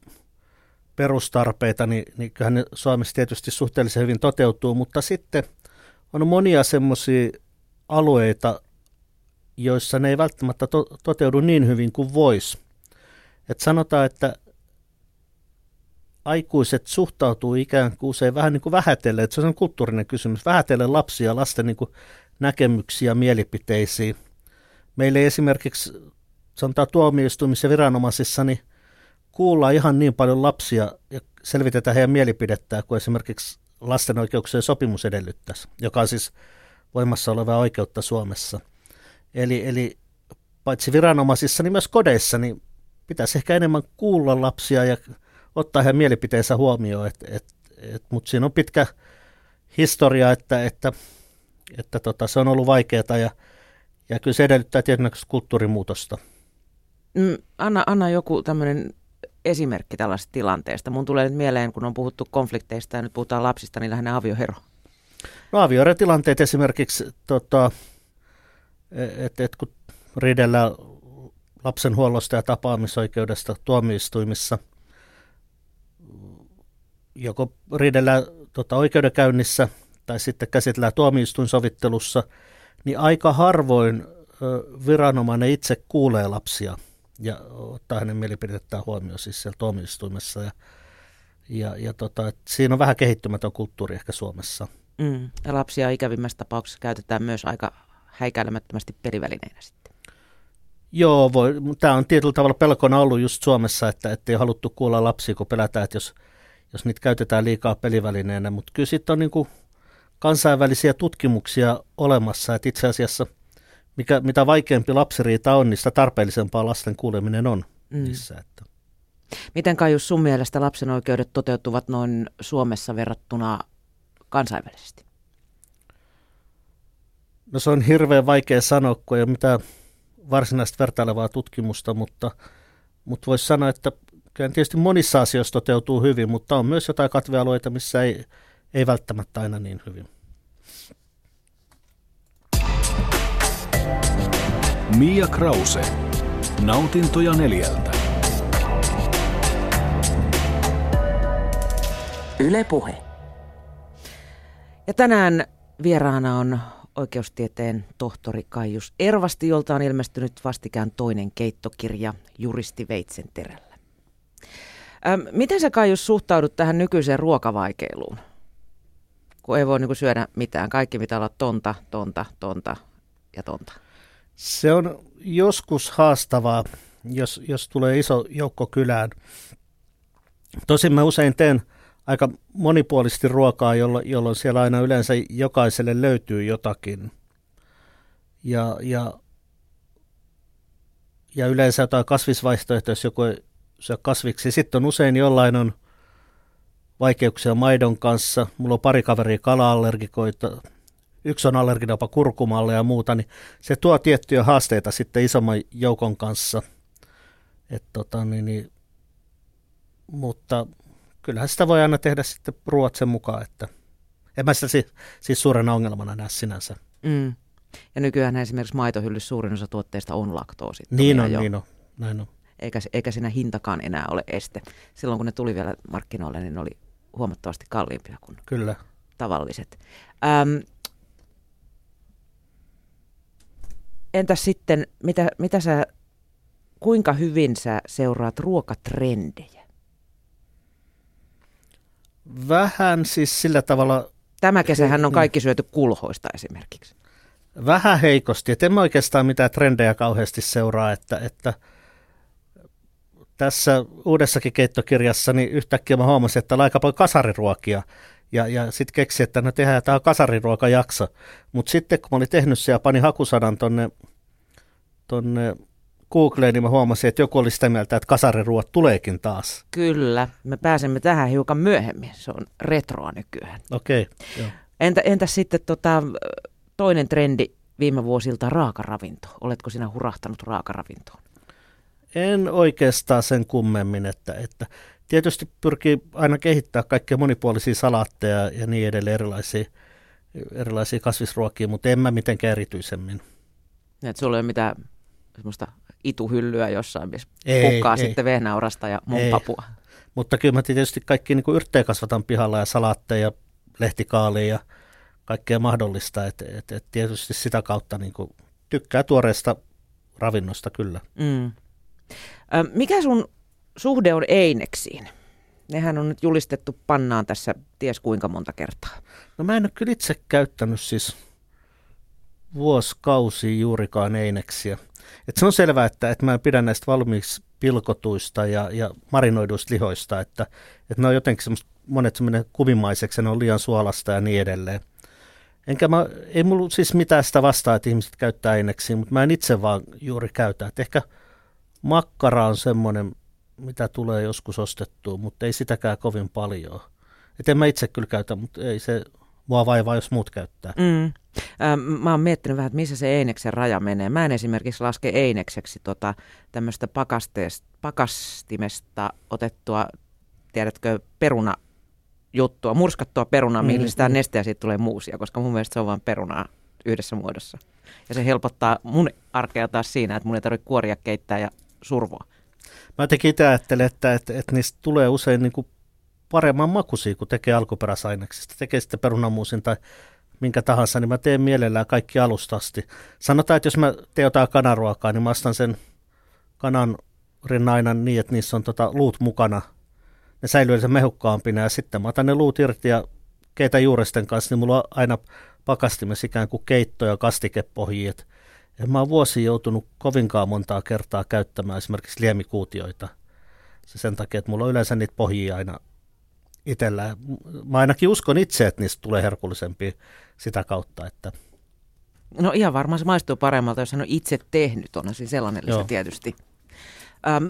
perustarpeita, niin, niin kyllähän ne Suomessa tietysti suhteellisen hyvin toteutuu, mutta sitten on monia semmoisia alueita, joissa ne ei välttämättä to, toteudu niin hyvin kuin voisi. Et sanotaan, että aikuiset suhtautuu ikään kuin usein vähän niin kuin vähätellen, että se on kulttuurinen kysymys, vähätellen lapsia, lasten niin kuin näkemyksiä, mielipiteisiin. Meillä ei esimerkiksi, sanotaan tuomioistuimissa ja viranomaisissa, niin kuullaan ihan niin paljon lapsia ja selvitetään heidän mielipidettään kuin esimerkiksi lasten oikeuksien sopimus edellyttäisi, joka on siis voimassa olevaa oikeutta Suomessa. Eli, eli paitsi viranomaisissa, niin myös kodeissa, niin pitäisi ehkä enemmän kuulla lapsia ja ottaa heidän mielipiteensä huomioon, et, et, et, mutta siinä on pitkä historia, että, että, että tota, se on ollut vaikeaa ja, ja kyllä se edellyttää tietynlaista kulttuurimuutosta. Mm, anna, anna joku tämmöinen esimerkki tällaisesta tilanteesta. Mun tulee nyt mieleen, kun on puhuttu konflikteista ja nyt puhutaan lapsista, niin lähinnä aviohero. No avioerotilanteet esimerkiksi, tota, että et kun riidellään lapsen huollosta ja tapaamisoikeudesta tuomioistuimissa – joko riidellään tota, oikeudenkäynnissä tai sitten käsitellään tuomioistuinsovittelussa, niin aika harvoin viranomainen itse kuulee lapsia ja ottaa hänen mielipidettään huomioon siis siellä tuomioistuimessa. Ja, ja, ja tota, siinä on vähän kehittymätön kulttuuri ehkä Suomessa. Mm. Ja lapsia ikävimmässä tapauksessa käytetään myös aika häikäilemättömästi pelivälineinä sitten. Joo, voi, tämä on tietyllä tavalla pelkona ollut just Suomessa, että ei haluttu kuulla lapsia, kun pelätään, että jos, jos niitä käytetään liikaa pelivälineenä. Mutta kyllä sitten on niin kuin kansainvälisiä tutkimuksia olemassa, että itse asiassa mikä, mitä vaikeampi lapsiriita on, niin sitä tarpeellisempaa lasten kuuleminen on mm. niissä. Että. Miten Kaius sun mielestä lapsen oikeudet toteutuvat noin Suomessa verrattuna kansainvälisesti? No se on hirveän vaikea sanoa, kun ei ole mitään varsinaista vertailevaa tutkimusta, mutta, mutta voisi sanoa, että kyllä tietysti monissa asioissa toteutuu hyvin, mutta on myös jotain katvealueita, missä ei, ei välttämättä aina niin hyvin. Mia Krause. Nautintoja neljältä. Yle Puhe. Ja tänään vieraana on oikeustieteen tohtori Kaijus Ervasti, jolta on ilmestynyt vastikään toinen keittokirja Juristi Veitsenterällä. Ähm, miten sä Kaijus suhtaudut tähän nykyiseen ruokavaikeiluun? Kun ei voi niin syödä mitään. Kaikki mitä olla tonta, tonta, tonta ja tonta. Se on joskus haastavaa, jos, jos tulee iso joukko kylään. Tosin mä usein teen aika monipuolisesti ruokaa, jolloin, jolloin siellä aina yleensä jokaiselle löytyy jotakin. Ja, ja, ja yleensä jotain kasvisvaihtoehtoja, jos joku syö kasviksi. Sitten on usein jollain on vaikeuksia maidon kanssa. Mulla on pari kaveria kala-allergikoita, yksi on allerginen jopa kurkumalle ja muuta, niin se tuo tiettyjä haasteita sitten isomman joukon kanssa. Et tota, niin, niin, mutta kyllähän sitä voi aina tehdä sitten ruoat sen mukaan, että en mä sitä siis, siis suurena ongelmana näe sinänsä. Mm. Ja nykyään esimerkiksi maitohyllyssä suurin osa tuotteista on laktoosi. Niin on, jo. niin on, näin on. Eikä, eikä siinä hintakaan enää ole este. Silloin kun ne tuli vielä markkinoille, niin ne oli huomattavasti kalliimpia kuin Kyllä. tavalliset. Ähm, entäs sitten, mitä, mitä sä, kuinka hyvin sä seuraat ruokatrendejä? Vähän siis sillä tavalla... Tämä kesähän on kaikki syöty kulhoista esimerkiksi. Vähän heikosti, että en oikeastaan mitään trendejä kauheasti seuraa, että, että tässä uudessakin keittokirjassa niin yhtäkkiä mä huomasin, että on aika paljon kasariruokia. Ja, ja sitten keksi, että no tehdään tämä kasariruokajakso. Mutta sitten kun mä olin tehnyt se ja pani hakusanan tonne, tonne Googleen, niin mä huomasin, että joku oli sitä mieltä, että kasariruot tuleekin taas. Kyllä, me pääsemme tähän hiukan myöhemmin. Se on retroa nykyään. Okei. Okay, Entä, entä sitten tota, toinen trendi viime vuosilta, raakaravinto? Oletko sinä hurahtanut raakaravintoon? En oikeastaan sen kummemmin, että, että tietysti pyrkii aina kehittää kaikkia monipuolisia salaatteja ja niin edelleen erilaisia, erilaisia kasvisruokia, mutta en mä mitenkään erityisemmin. Että sulla ei ole mitään semmoista ituhyllyä jossain, missä ei, pukkaa ei. sitten vehnäurasta ja mun papua. Mutta kyllä mä tietysti kaikki niin yrttejä kasvatan pihalla ja salaatteja, lehtikaalia ja kaikkea mahdollista. Et, et, et tietysti sitä kautta niin kuin tykkää tuoreesta ravinnosta kyllä. Mm. Mikä sun suhde on eineksiin? Nehän on nyt julistettu pannaan tässä ties kuinka monta kertaa. No mä en ole kyllä itse käyttänyt siis vuosikausia juurikaan eineksiä. Et se on selvää, että, että mä en pidä näistä valmiiksi pilkotuista ja, ja marinoiduista lihoista, että, että ne on jotenkin semmoista, monet semmoinen kuvimaiseksi, ne on liian suolasta ja niin edelleen. Enkä mä, ei mulla siis mitään sitä vastaa, että ihmiset käyttää aineksiin, mutta mä en itse vaan juuri käytä. Et ehkä makkara on semmoinen, mitä tulee joskus ostettua, mutta ei sitäkään kovin paljon. Et en mä itse kyllä käytä, mutta ei se mua vaivaa, jos muut käyttää. Mm. Mä oon miettinyt vähän, että missä se Eineksen raja menee. Mä en esimerkiksi laske Einekseksi tota, tämmöistä pakastimesta otettua, tiedätkö, peruna juttua, murskattua perunaa, mm, mihin sitä mm. nesteä siitä tulee muusia, koska mun mielestä se on vain perunaa yhdessä muodossa. Ja se helpottaa mun arkea taas siinä, että mun ei tarvitse kuoria keittää ja survoa. Mä tekin itse ajattelen, että, että, että niistä tulee usein niin kuin paremman makuisia, kun tekee alkuperäisaineksista. Tekee sitten perunamuusin tai minkä tahansa, niin mä teen mielellään kaikki alustasti. Sanotaan, että jos mä teen jotain kanaruokaa, niin mä ostan sen kanan rinnainan niin, että niissä on tota luut mukana. Ne säilyy sen mehukkaampina ja sitten mä otan ne luut irti ja keitä juuresten kanssa, niin mulla on aina pakastimessa ikään kuin keitto- ja kastikepohjia. En mä oon vuosi joutunut kovinkaan montaa kertaa käyttämään esimerkiksi liemikuutioita. Se sen takia, että mulla on yleensä niitä pohjia aina itsellä. Mä ainakin uskon itse, että niistä tulee herkullisempia sitä kautta, että No ihan varmaan se maistuu paremmalta, jos hän on itse tehnyt, on se sellainen lisä tietysti. Öm,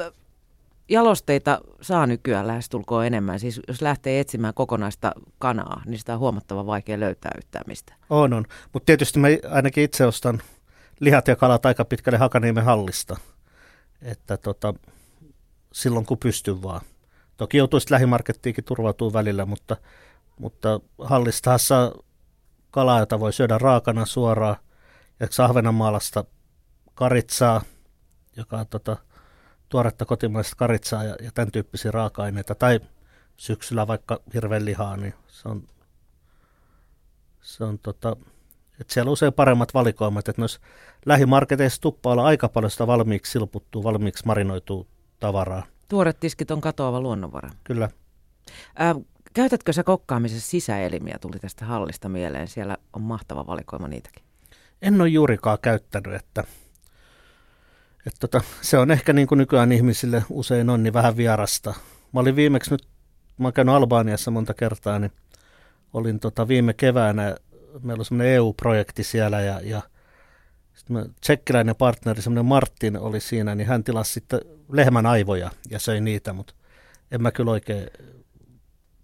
jalosteita saa nykyään lähestulkoon enemmän. Siis jos lähtee etsimään kokonaista kanaa, niin sitä on huomattavan vaikea löytää yhtään mistä. On, on. Mutta tietysti mä ainakin itse ostan lihat ja kalat aika pitkälle Hakaniemen hallista. Että tota, silloin kun pystyn vaan. Toki joutuisi lähimarkettiinkin turvautuu välillä, mutta, mutta hallistahan saa kalaa, jota voi syödä raakana suoraan. Ja Ahvenanmaalasta karitsaa, joka on tota, tuoretta kotimaista karitsaa ja, ja tämän tyyppisiä raaka-aineita. Tai syksyllä vaikka lihaa, niin se on, se on tota, että siellä on usein paremmat valikoimat, että noissa lähimarketeissa tuppaa olla aika paljon sitä valmiiksi silputtua, valmiiksi marinoituu tavaraa. Tuoret tiskit on katoava luonnonvara. Kyllä. Ää, käytätkö sä kokkaamisessa sisäelimiä, tuli tästä hallista mieleen. Siellä on mahtava valikoima niitäkin. En ole juurikaan käyttänyt, että, että tota, se on ehkä niin kuin nykyään ihmisille usein on, niin vähän vierasta. Mä olin viimeksi nyt, mä oon käynyt Albaniassa monta kertaa, niin olin tota viime keväänä, meillä on semmoinen EU-projekti siellä ja, ja tsekkiläinen partneri, semmoinen Martin oli siinä, niin hän tilasi sitten lehmän aivoja ja söi niitä, mutta en mä kyllä oikein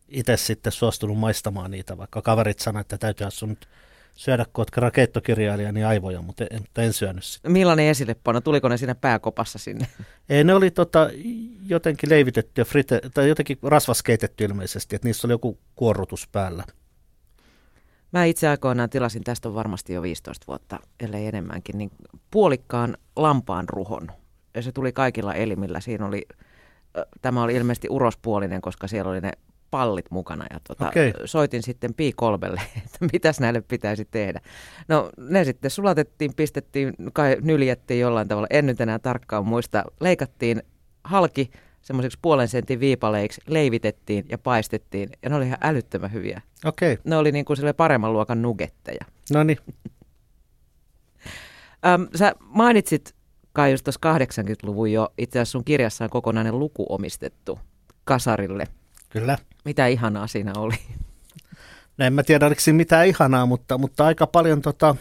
itse sitten suostunut maistamaan niitä, vaikka kaverit sanoivat, että täytyy sun nyt syödä, kun olet rakeittokirjailija, niin aivoja, mutta en, mutta en syönyt sitä. Millainen esillepano? Tuliko ne siinä pääkopassa sinne? Ei, ne oli tota, jotenkin leivitetty ja frite, tai jotenkin rasvaskeitetty ilmeisesti, että niissä oli joku kuorrutus päällä. Mä itse aikoinaan tilasin, tästä on varmasti jo 15 vuotta, ellei enemmänkin, niin puolikkaan lampaan ruhon. Ja se tuli kaikilla elimillä. Siinä oli, tämä oli ilmeisesti urospuolinen, koska siellä oli ne pallit mukana. Ja tuota, okay. soitin sitten Pi kolmelle, että mitäs näille pitäisi tehdä. No ne sitten sulatettiin, pistettiin, kai nyljettiin jollain tavalla. En nyt enää tarkkaan muista. Leikattiin halki semmoiseksi puolen sentin viipaleiksi, leivitettiin ja paistettiin. Ja ne oli ihan älyttömän hyviä. Okei. Okay. Ne oli niin kuin paremman luokan nugetteja. No niin. sä mainitsit kai just tuossa 80-luvun jo, itse asiassa sun kirjassa on kokonainen luku omistettu kasarille. Kyllä. Mitä ihanaa siinä oli? No en mä tiedä, oliko siinä mitään ihanaa, mutta, mutta aika paljon tota,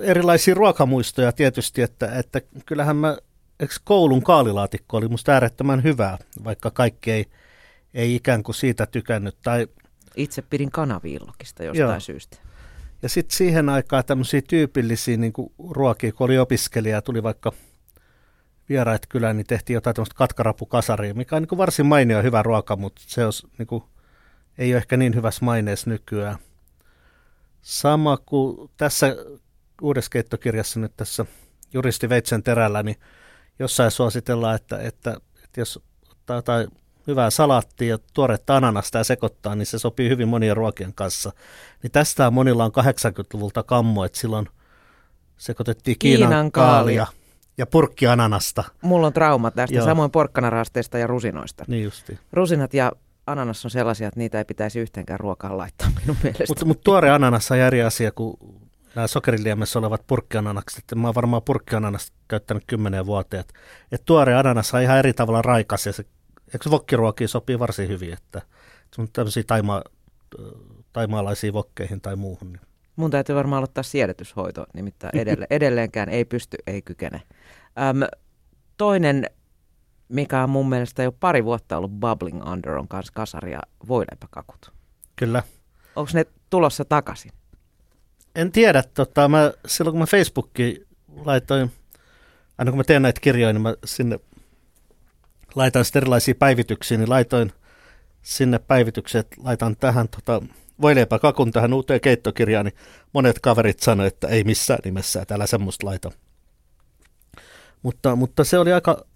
erilaisia ruokamuistoja tietysti, että, että kyllähän mä eikö koulun kaalilaatikko oli musta äärettömän hyvää, vaikka kaikki ei, ei ikään kuin siitä tykännyt. Tai... Itse pidin kanaviillokista jostain Joo. syystä. Ja sitten siihen aikaan tämmöisiä tyypillisiä niin ruokia, kun oli opiskelija, tuli vaikka vieraat kylään, niin tehtiin jotain tämmöistä katkarapukasaria, mikä on niin varsin mainio hyvä ruoka, mutta se olisi, niin kuin, ei ole ehkä niin hyvässä maineessa nykyään. Sama kuin tässä uudessa keittokirjassa nyt tässä juristi Veitsen terällä, niin jossain suositellaan, että, että, että jos ottaa jotain hyvää salaattia ja tuoretta ananasta ja sekoittaa, niin se sopii hyvin monien ruokien kanssa. Niin tästä monilla on 80-luvulta kammo, että silloin sekoitettiin Kiinan, Kiinan kaalia ja purkki ananasta. Mulla on trauma tästä, Joo. samoin porkkanarasteista ja rusinoista. Niin justi. Rusinat ja ananas on sellaisia, että niitä ei pitäisi yhteenkään ruokaan laittaa minun mielestä. Mutta mut tuore ananas on eri asia kuin nämä sokeriliemessä olevat purkkiananakset. Mä oon varmaan purkkiananasta käyttänyt kymmenen vuoteen. Et, et tuore ananas on ihan eri tavalla raikas ja se, eikö vokkiruokiin sopii varsin hyvin, että se on tämmöisiä taima, taimaalaisiin vokkeihin tai muuhun. Niin. Mun täytyy varmaan aloittaa siedetyshoito, nimittäin edelle, edelleenkään ei pysty, ei kykene. Öm, toinen, mikä on mun mielestä jo pari vuotta ollut Bubbling Under, on kanssa kasari ja voileipäkakut. Kyllä. Onko ne tulossa takaisin? En tiedä. Tota, mä, silloin kun mä Facebookiin laitoin, aina kun mä teen näitä kirjoja, niin mä sinne laitan sitten erilaisia päivityksiä, niin laitoin sinne päivitykset, laitan tähän tota, kakun tähän uuteen keittokirjaan, niin monet kaverit sanoivat, että ei missään nimessä, että älä semmoista laita. Mutta, mutta se oli aika,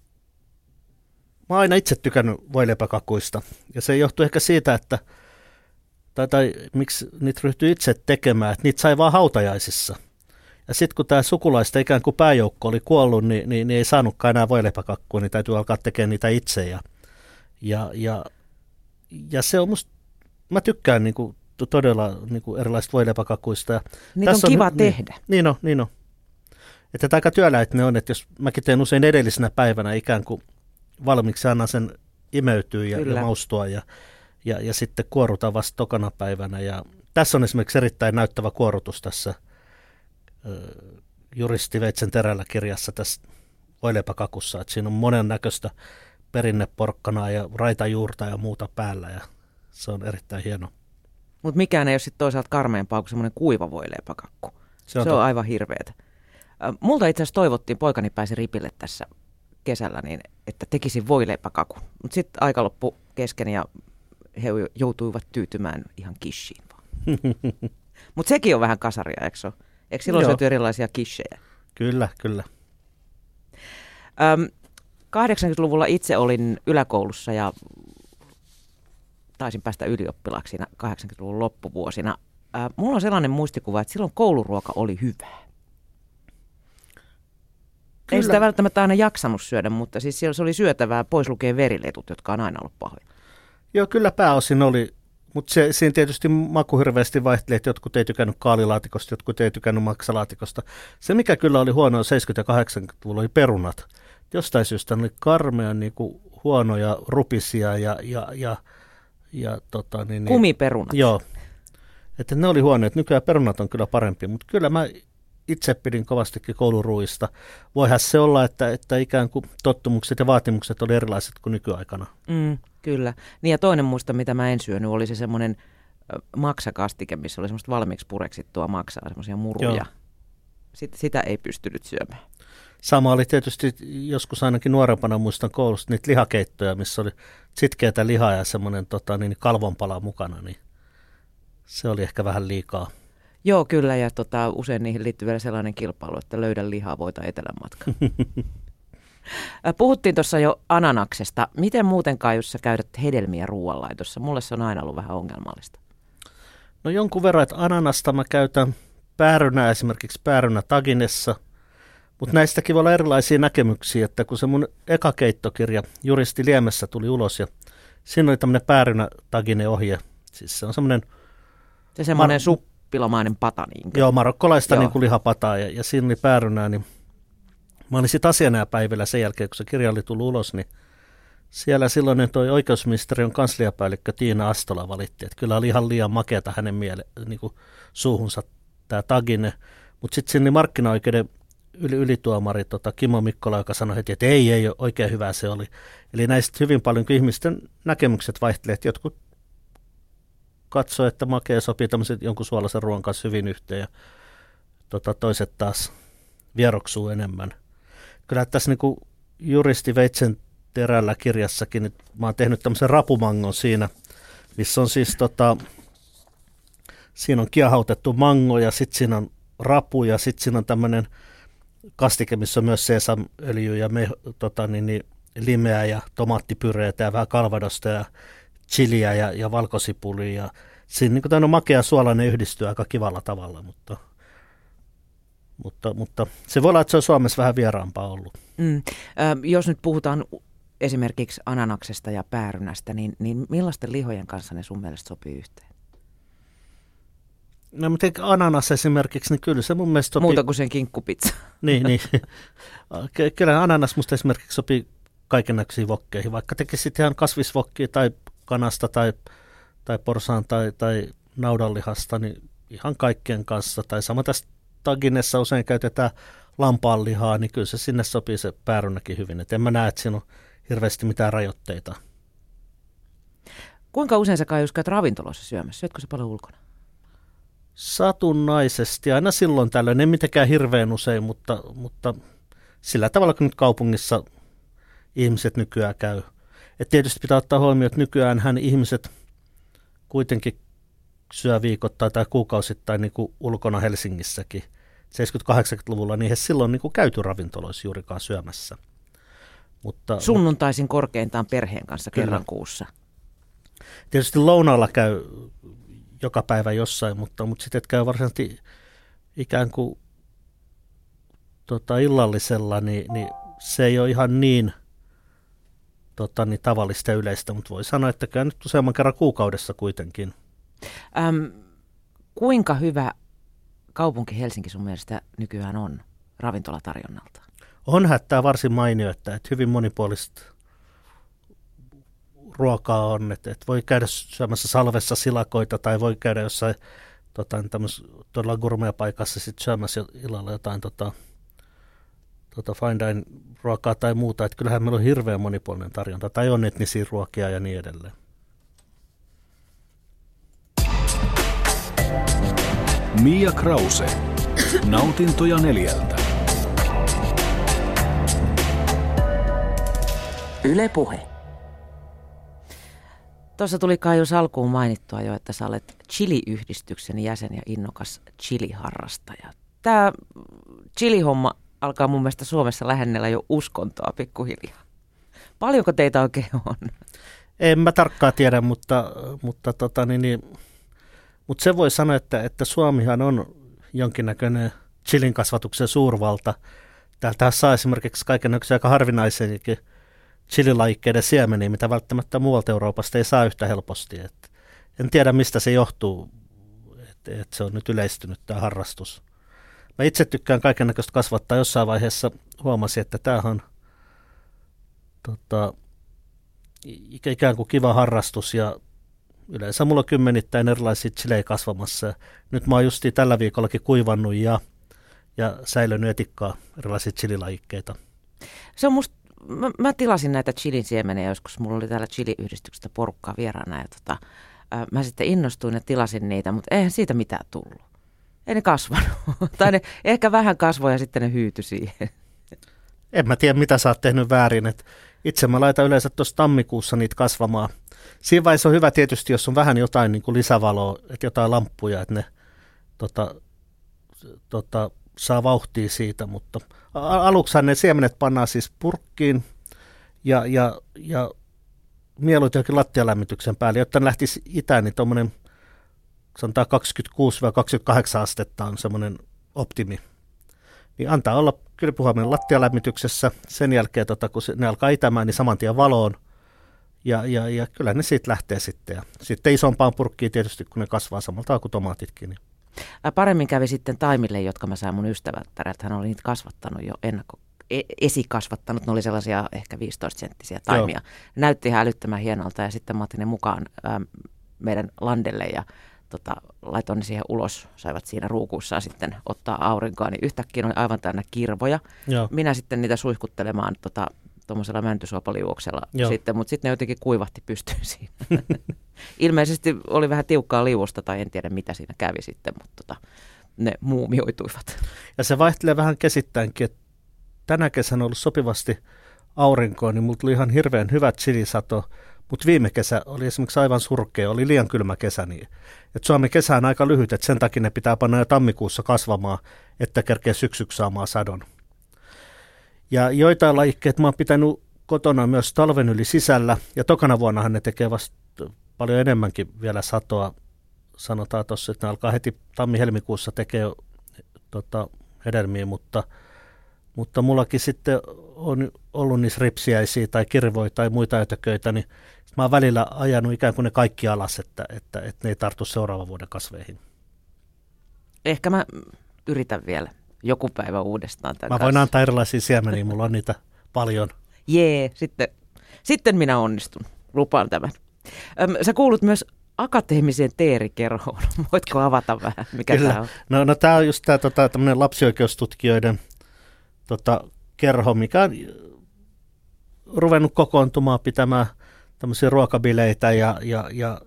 mä oon aina itse tykännyt voileipäkakuista. Ja se johtuu ehkä siitä, että, tai, tai miksi niitä ryhtyi itse tekemään, että niitä sai vaan hautajaisissa. Ja sitten kun tämä sukulaista ikään kuin pääjoukko oli kuollut, niin, niin, niin ei saanutkaan enää voileipäkakkua, niin täytyy alkaa tekemään niitä itse. Ja, ja, ja, ja se on musta, mä tykkään niin kuin, todella niin kuin erilaisista voileipäkakuista. Niitä on kiva on, tehdä. Niin, niin on, niin on. Että aika työläitä ne on, että jos mäkin teen usein edellisenä päivänä ikään kuin valmiiksi annan sen imeytyä ja, ja maustua ja, ja, ja sitten kuorutaan vasta tokana päivänä. Ja tässä on esimerkiksi erittäin näyttävä kuorutus tässä äh, juristi Veitsen terällä kirjassa tässä voileipäkakussa, että siinä on monen näköistä perinneporkkanaa ja raitajuurta ja muuta päällä ja se on erittäin hieno. Mutta mikään ei ole sitten toisaalta karmeampaa kuin semmoinen kuiva voileipäkakku. Se on, se on aivan hirveetä. Multa itse asiassa toivottiin, poikani pääsi ripille tässä kesällä, niin että tekisin voileipäkaku. Mutta sitten aika loppu kesken ja he joutuivat tyytymään ihan kishiin vaan. Mutta sekin on vähän kasaria, eikö se Eikö silloin syöty erilaisia kishejä? Kyllä, kyllä. Öm, 80-luvulla itse olin yläkoulussa ja taisin päästä ylioppilaaksi 80-luvun loppuvuosina. Äh, mulla on sellainen muistikuva, että silloin kouluruoka oli hyvää. Kyllä. Ei sitä välttämättä aina jaksanut syödä, mutta siis siellä se oli syötävää pois lukee veriletut, jotka on aina ollut pahoja. Joo, kyllä pääosin oli, mutta se, siinä tietysti maku hirveästi vaihteli, että jotkut ei tykännyt kaalilaatikosta, jotkut ei tykännyt maksalaatikosta. Se, mikä kyllä oli huono 70- ja 80-luvulla, oli perunat. Jostain syystä ne oli karmea niin kuin huonoja, rupisia ja, ja, ja, ja tota, niin, niin, Kumiperunat. Joo. Että ne oli huoneet. Nykyään perunat on kyllä parempi, mutta kyllä mä itse pidin kovastikin kouluruista. Voihan se olla, että, että ikään kuin tottumukset ja vaatimukset oli erilaiset kuin nykyaikana. Mm, kyllä. Niin ja toinen muista, mitä mä en syönyt, oli se semmoinen maksakastike, missä oli semmoista valmiiksi pureksittua maksaa, semmoisia muruja. Sit, sitä ei pystynyt syömään. Sama oli tietysti joskus ainakin nuorempana muistan koulusta niitä lihakeittoja, missä oli sitkeätä lihaa ja semmoinen tota, niin kalvonpala mukana, niin se oli ehkä vähän liikaa. Joo, kyllä, ja tota, usein niihin liittyy vielä sellainen kilpailu, että löydä lihaa, voita etelän matka. Puhuttiin tuossa jo ananaksesta. Miten muuten Kaijussa käydät hedelmiä ruoanlaitossa? Mulle se on aina ollut vähän ongelmallista. No jonkun verran, että ananasta mä käytän päärynä esimerkiksi päärynä taginessa, mutta näistäkin voi olla erilaisia näkemyksiä, että kun se mun eka keittokirja Juristi Liemessä tuli ulos ja siinä oli tämmöinen päärynä tagine ohje, siis se on semmoinen... Se semmoinen mar- suppilamainen pata. Niin Joo, marokkolaista Joo. Niin kuin lihapataa ja, ja siinä oli päärynää, niin mä olin sitten asianajapäivillä sen jälkeen, kun se kirja oli tullut ulos, niin siellä silloin toi oikeusministeriön kansliapäällikkö Tiina Astola valitti, että kyllä oli ihan liian makeata hänen miele, niin kuin suuhunsa tämä tagine. Mutta sitten sinne markkinaoikeuden yli, ylituomari tota, Kimmo Mikkola, joka sanoi heti, että ei, ei, oikein hyvä se oli. Eli näistä hyvin paljon ihmisten näkemykset vaihtelevat, että jotkut katsoo, että makea sopii tämmöisen jonkun suolaisen ruoan kanssa hyvin yhteen ja tota, toiset taas vieroksuu enemmän. Kyllä tässä niin kuin juristi Veitsen terällä kirjassakin, että mä oon tehnyt tämmöisen rapumangon siinä, missä on siis tota, siinä on kiehautettu mango ja sitten siinä on rapu ja sitten siinä on tämmöinen kastike, missä on myös sesamöljy ja me, tota, niin, niin, limeä ja tomaattipyreitä ja vähän kalvadosta ja chiliä ja, ja valkosipulia. Siinä niin tämä makea suolainen yhdistyy aika kivalla tavalla, mutta, mutta, mutta se voi olla, että se on Suomessa vähän vieraampaa ollut. Mm. Ö, jos nyt puhutaan esimerkiksi ananaksesta ja päärynästä, niin, niin millaisten lihojen kanssa ne sun mielestä sopii yhteen? No mutta ananas esimerkiksi, niin kyllä se mun mielestä sopii... Muuta kuin sen kinkkupizza. niin, niin. Kyllä ananas musta esimerkiksi sopii kaiken näköisiin vokkeihin, vaikka tekisit ihan kasvisvokkia tai kanasta tai, tai porsaan tai, tai naudanlihasta, niin ihan kaikkien kanssa. Tai sama tässä taginessa usein käytetään lampaanlihaa, niin kyllä se sinne sopii se päärynäkin hyvin. Et en mä näe, että siinä on hirveästi mitään rajoitteita. Kuinka usein sä kai käyt ravintoloissa syömässä? Syötkö se paljon ulkona? Satunnaisesti, aina silloin tällöin, ei mitenkään hirveän usein, mutta, mutta sillä tavalla, kun nyt kaupungissa ihmiset nykyään käy. Et tietysti pitää ottaa huomioon, että nykyään hän ihmiset kuitenkin syö viikoittain tai kuukausittain niin kuin ulkona Helsingissäkin. 70-80-luvulla niin he silloin niin kuin käyty ravintoloissa juurikaan syömässä. Mutta, Sunnuntaisin korkeintaan perheen kanssa Kyllä. kerran kuussa. Tietysti lounaalla käy joka päivä jossain, mutta, mutta sitten käy varsinaisesti ikään kuin tota, illallisella, niin, niin se ei ole ihan niin, tota, niin tavallista ja yleistä, mutta voi sanoa, että käy nyt useamman kerran kuukaudessa kuitenkin. Äm, kuinka hyvä kaupunki Helsinki sun mielestä nykyään on ravintolatarjonnalta? On hättää varsin mainio, että, että hyvin monipuolista ruokaa on, että, että voi käydä syömässä salvessa silakoita tai voi käydä jossain tota, todella gourmet-paikassa sitten syömässä illalla jotain tota, tota fine dine ruokaa tai muuta. Että kyllähän meillä on hirveän monipuolinen tarjonta tai on etnisiä ruokia ja niin edelleen. Mia Krause. Nautintoja neljältä. Yle Puhe. Tuossa tuli kai jos alkuun mainittua jo, että sä olet Chili-yhdistyksen jäsen ja innokas chili-harrastaja. Tämä chili-homma alkaa mun mielestä Suomessa lähennellä jo uskontoa pikkuhiljaa. Paljonko teitä oikein on? En mä tarkkaan tiedä, mutta, mutta, tota, niin, niin, mutta se voi sanoa, että, että Suomihan on jonkinnäköinen chilin kasvatuksen suurvalta. Täältä saa esimerkiksi kaikenlaisia aika harvinaisiakin chililajikkeiden siemeniä, mitä välttämättä muualta Euroopasta ei saa yhtä helposti. Et en tiedä, mistä se johtuu, että et se on nyt yleistynyt tämä harrastus. Mä itse tykkään kaikenlaista kasvattaa. Jossain vaiheessa huomasin, että tämähän on tota, ikään kuin kiva harrastus ja yleensä mulla on kymmenittäin erilaisia chilejä kasvamassa. Nyt mä oon justi tällä viikollakin kuivannut ja, ja säilönyt etikkaa erilaisia chililajikkeita. Se on musta mä, mä tilasin näitä chilin siemeniä joskus, mulla oli täällä chili-yhdistyksestä porukkaa vieraana ja tota, mä sitten innostuin ja tilasin niitä, mutta eihän siitä mitään tullut. Ei ne kasvanut. tai ne ehkä vähän kasvoi ja sitten ne hyytyi siihen. En mä tiedä, mitä sä oot tehnyt väärin. Et itse mä laitan yleensä tuossa tammikuussa niitä kasvamaan. Siinä vaiheessa on hyvä tietysti, jos on vähän jotain niin kuin lisävaloa, että jotain lamppuja, että ne tota, tota, saa vauhtia siitä, mutta aluksi ne siemenet pannaan siis purkkiin ja, ja, ja mieluiten jokin lattialämmityksen päälle, jotta ne lähtisi itään, niin tuommoinen sanotaan 26-28 astetta on semmoinen optimi. Niin antaa olla kylpyhuomioon lattialämmityksessä, sen jälkeen tota, kun ne alkaa itämään, niin saman tien valoon, ja, ja, ja kyllä ne siitä lähtee sitten. Ja sitten isompaan purkkiin tietysti, kun ne kasvaa samalla kuin tomaatitkin. Niin Paremmin kävi sitten taimille, jotka mä sain mun ystävältä. Hän oli niitä kasvattanut jo ennakko, e, esikasvattanut. Ne oli sellaisia ehkä 15 senttisiä taimia. Joo. Näytti ihan älyttömän hienolta ja sitten mä otin ne mukaan ää, meidän landelle ja tota, laitoin ne siihen ulos. Saivat siinä ruukuissa sitten ottaa aurinkoa, niin yhtäkkiä oli aivan täynnä kirvoja. Joo. Minä sitten niitä suihkuttelemaan tota, tuommoisella mäntysuopaliuoksella sitten, mutta sitten ne jotenkin kuivahti pystyyn siinä. Ilmeisesti oli vähän tiukkaa liuosta tai en tiedä mitä siinä kävi sitten, mutta tota, ne muumioituivat. Ja se vaihtelee vähän käsittäenkin, että tänä kesänä on ollut sopivasti aurinkoa, niin mulla tuli ihan hirveän hyvä chilisato, mutta viime kesä oli esimerkiksi aivan surkea, oli liian kylmä kesä. Niin, että Suomen kesä on aika lyhyt, että sen takia ne pitää panna jo tammikuussa kasvamaan, että kerkee syksyksi saamaan sadon. Ja joitain lajikkeet mä oon pitänyt kotona myös talven yli sisällä, ja tokana vuonnahan ne tekee vasta paljon enemmänkin vielä satoa. Sanotaan tuossa, että ne alkaa heti tammi-helmikuussa tekee tota, hedelmiä, mutta, mutta mullakin sitten on ollut niissä ripsiäisiä tai kirvoja tai muita ötököitä, niin mä oon välillä ajanut ikään kuin ne kaikki alas, että, että, että ne ei tartu seuraavan vuoden kasveihin. Ehkä mä yritän vielä joku päivä uudestaan. Mä voin kanssa. antaa erilaisia siemeniä, mulla on niitä paljon. Jee, sitten, sitten minä onnistun. Lupaan tämän. Öm, sä kuulut myös akateemiseen teerikerhoon. Voitko avata vähän, mikä tämä on? No, no tämä on just tämä tota, lapsioikeustutkijoiden tota, kerho, mikä on ruvennut kokoontumaan pitämään tämmöisiä ruokabileitä ja, ja, ja,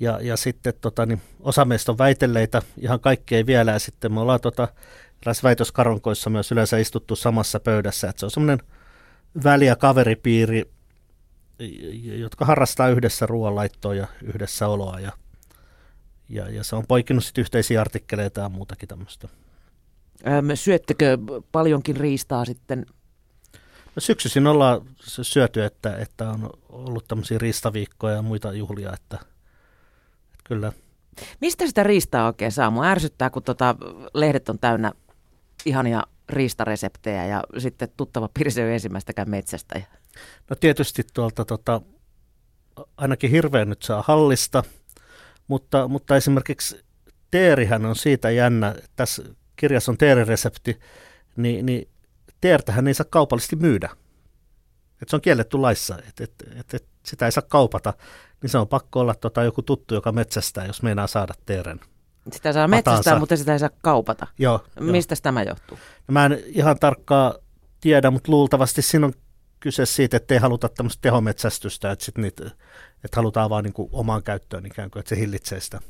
ja, ja sitten tota, niin osa meistä on väitelleitä, ihan kaikki ei vielä, ja sitten me ollaan tota, väitöskaronkoissa myös yleensä istuttu samassa pöydässä, että se on semmoinen väliä kaveripiiri, jotka harrastaa yhdessä ruoanlaittoa ja yhdessä oloa ja, ja, ja se on poikinut sitten yhteisiä artikkeleita ja muutakin tämmöistä. Ähm, syöttekö paljonkin riistaa sitten? No syksyisin ollaan syöty, että, että on ollut tämmöisiä riistaviikkoja ja muita juhlia, että, että kyllä. Mistä sitä riistaa oikein saa? Mua ärsyttää, kun tota, lehdet on täynnä ihania riistareseptejä ja sitten tuttava piirsi ei ensimmäistäkään metsästä. No tietysti tuolta tota, ainakin hirveän nyt saa hallista, mutta, mutta esimerkiksi teerihän on siitä jännä, tässä kirjassa on teeriresepti, niin, niin teertähän ei saa kaupallisesti myydä. Et se on kielletty laissa, että et, et, et sitä ei saa kaupata, niin se on pakko olla tota joku tuttu, joka metsästää, jos meinaa saada teeren. Sitä saa metsästää, mutta sitä ei saa kaupata. Joo. Mistä tämä johtuu? No mä en ihan tarkkaa tiedä, mutta luultavasti siinä on kyse siitä, että ei haluta tämmöistä tehometsästystä, että, sit niitä, että halutaan vaan niin kuin omaan käyttöön ikään kuin, että se hillitsee sitä.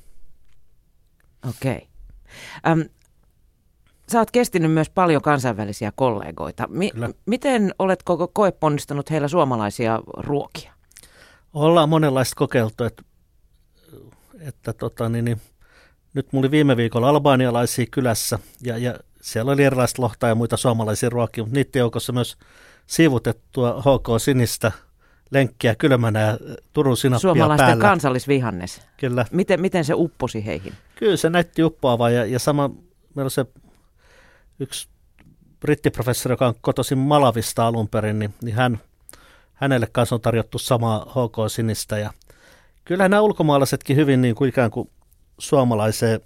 Okei. Okay. sä oot kestinyt myös paljon kansainvälisiä kollegoita. Mi- miten olet koko koeponnistanut heillä suomalaisia ruokia? Ollaan monenlaista kokeiltu, että, että tota, niin, niin, nyt mulla oli viime viikolla albaanialaisia kylässä ja, ja siellä oli erilaista lohtaa ja muita suomalaisia ruokia, mutta niiden joukossa myös siivutettua HK Sinistä lenkkiä kylmänä ja Turun sinappia Suomalaisten päällä. kansallisvihannes. Kyllä. Miten, miten se upposi heihin? Kyllä se näytti uppoavaa ja, ja sama, meillä on se yksi brittiprofessori, joka on kotoisin Malavista alun perin, niin, niin hän, hänelle kanssa on tarjottu samaa HK Sinistä ja kyllä nämä ulkomaalaisetkin hyvin niin kuin ikään kuin suomalaiseen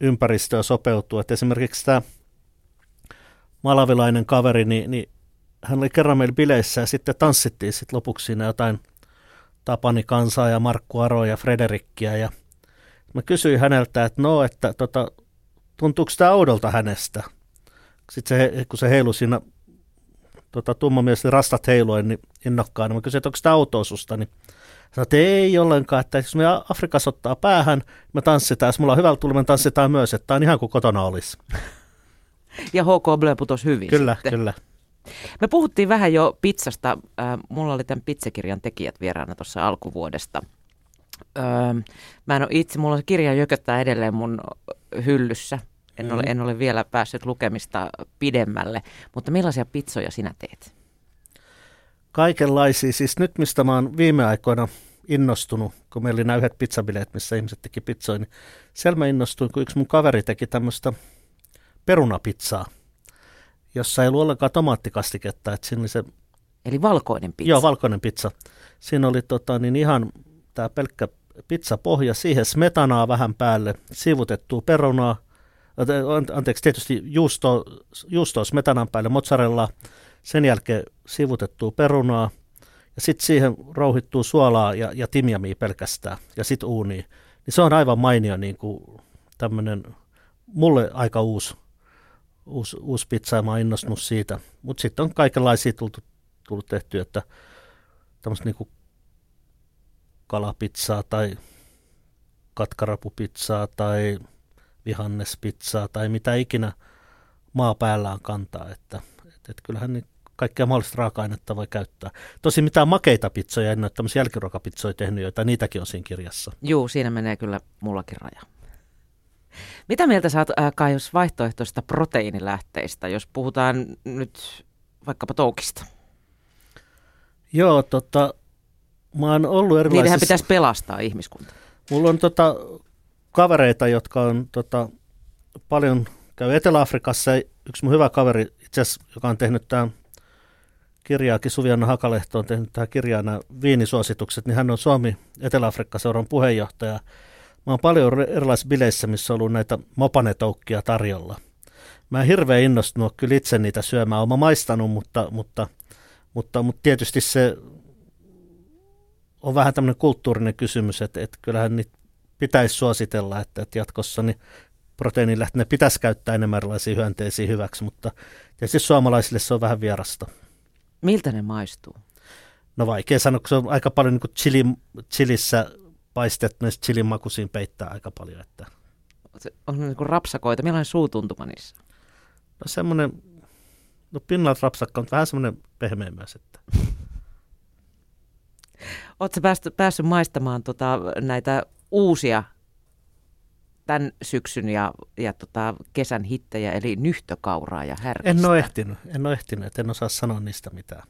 ympäristöön sopeutuu. Että esimerkiksi tämä malavilainen kaveri, niin, niin hän oli kerran meillä bileissä ja sitten tanssittiin sitten lopuksi siinä jotain Tapani Kansaa ja Markku Aro ja Frederikkiä ja mä kysyin häneltä, että no, että tota, tuntuuko tämä oudolta hänestä? Sitten se, kun se heilui siinä tota, tummamies rastat heiluen niin innokkaan, niin mä kysyin, että onko tämä outoa susta, niin Sanoin, että ei ollenkaan, että jos me Afrikassa ottaa päähän, me tanssitaan, jos mulla on hyvä tuli, me tanssitaan myös, että tämä on ihan kuin kotona olisi. Ja HK Blö putos hyvin Kyllä, sitten. kyllä. Me puhuttiin vähän jo pizzasta. Äh, mulla oli tämän pizzakirjan tekijät vieraana tuossa alkuvuodesta. Öö, mä en ole itse, mulla on se kirja jököttää edelleen mun hyllyssä. En, ole, mm. en ole vielä päässyt lukemista pidemmälle, mutta millaisia pizzoja sinä teet? Kaikenlaisia. Siis nyt, mistä mä oon viime aikoina innostunut, kun meillä oli nämä yhdet pizzabileet, missä ihmiset teki pizzoja, niin siellä mä innostuin, kun yksi mun kaveri teki tämmöistä perunapizzaa jossa ei ollut ollenkaan tomaattikastiketta. Että siinä oli se, Eli valkoinen pizza. Joo, valkoinen pizza. Siinä oli tota, niin ihan tämä pelkkä pizzapohja, siihen smetanaa vähän päälle, sivutettua perunaa, anteeksi, tietysti juusto, juustoa smetanan päälle, mozzarella, sen jälkeen sivutettua perunaa, ja sitten siihen rouhittuu suolaa ja, ja timjamia pelkästään, ja sitten uuni. Niin se on aivan mainio niin kuin tämmöinen, mulle aika uusi uusi, uusi pizza ja mä oon innostunut siitä. Mutta sitten on kaikenlaisia tullut, tullut tehty, että tämmöistä niinku kalapizzaa tai katkarapupizzaa tai vihannespizzaa tai mitä ikinä maa päällään kantaa, että et, et kyllähän niin kaikkea mahdollista raaka-ainetta voi käyttää. Tosi mitään makeita pizzoja, en ole tämmöisiä jälkiruokapizzoja tehnyt, joita niitäkin on siinä kirjassa. Joo, siinä menee kyllä mullakin raja. Mitä mieltä saat äh, Kaius vaihtoehtoista proteiinilähteistä, jos puhutaan nyt vaikkapa toukista? Joo, tota, mä oon ollut erilaisissa... Niidenhän pitäisi pelastaa ihmiskunta. Mulla on tota, kavereita, jotka on tota, paljon käy Etelä-Afrikassa. Yksi mun hyvä kaveri, itse asiassa, joka on tehnyt tämän kirjaakin, Suvianna Hakalehto on tehnyt tähän kirjaan nämä viinisuositukset, niin hän on Suomi Etelä-Afrikka-seuran puheenjohtaja. Mä oon paljon erilaisissa bileissä, missä on ollut näitä mopanetoukkia tarjolla. Mä en hirveän innostunut kyllä itse niitä syömään. Oon maistanut, mutta, mutta, mutta, mutta tietysti se on vähän tämmöinen kulttuurinen kysymys, että, että kyllähän niitä pitäisi suositella, että, että jatkossa niin proteiinilähteitä pitäisi käyttää enemmän erilaisia hyönteisiä hyväksi, mutta tietysti suomalaisille se on vähän vierasta. Miltä ne maistuu? No vaikea sanoa, kun se on aika paljon niin kuin chili, chilissä paistettu, näistä chilin makuisiin peittää aika paljon. Että. On ne niin kuin rapsakoita. Millainen suutuntuma niissä? No semmoinen, no pinnalta rapsakka on vähän semmoinen pehmeä myös. Että. Oletko päässyt, päässyt maistamaan tota, näitä uusia tämän syksyn ja, ja tota, kesän hittejä, eli nyhtökauraa ja härkistä. En ole ehtinyt, en ole ehtinyt, että en osaa sanoa niistä mitään.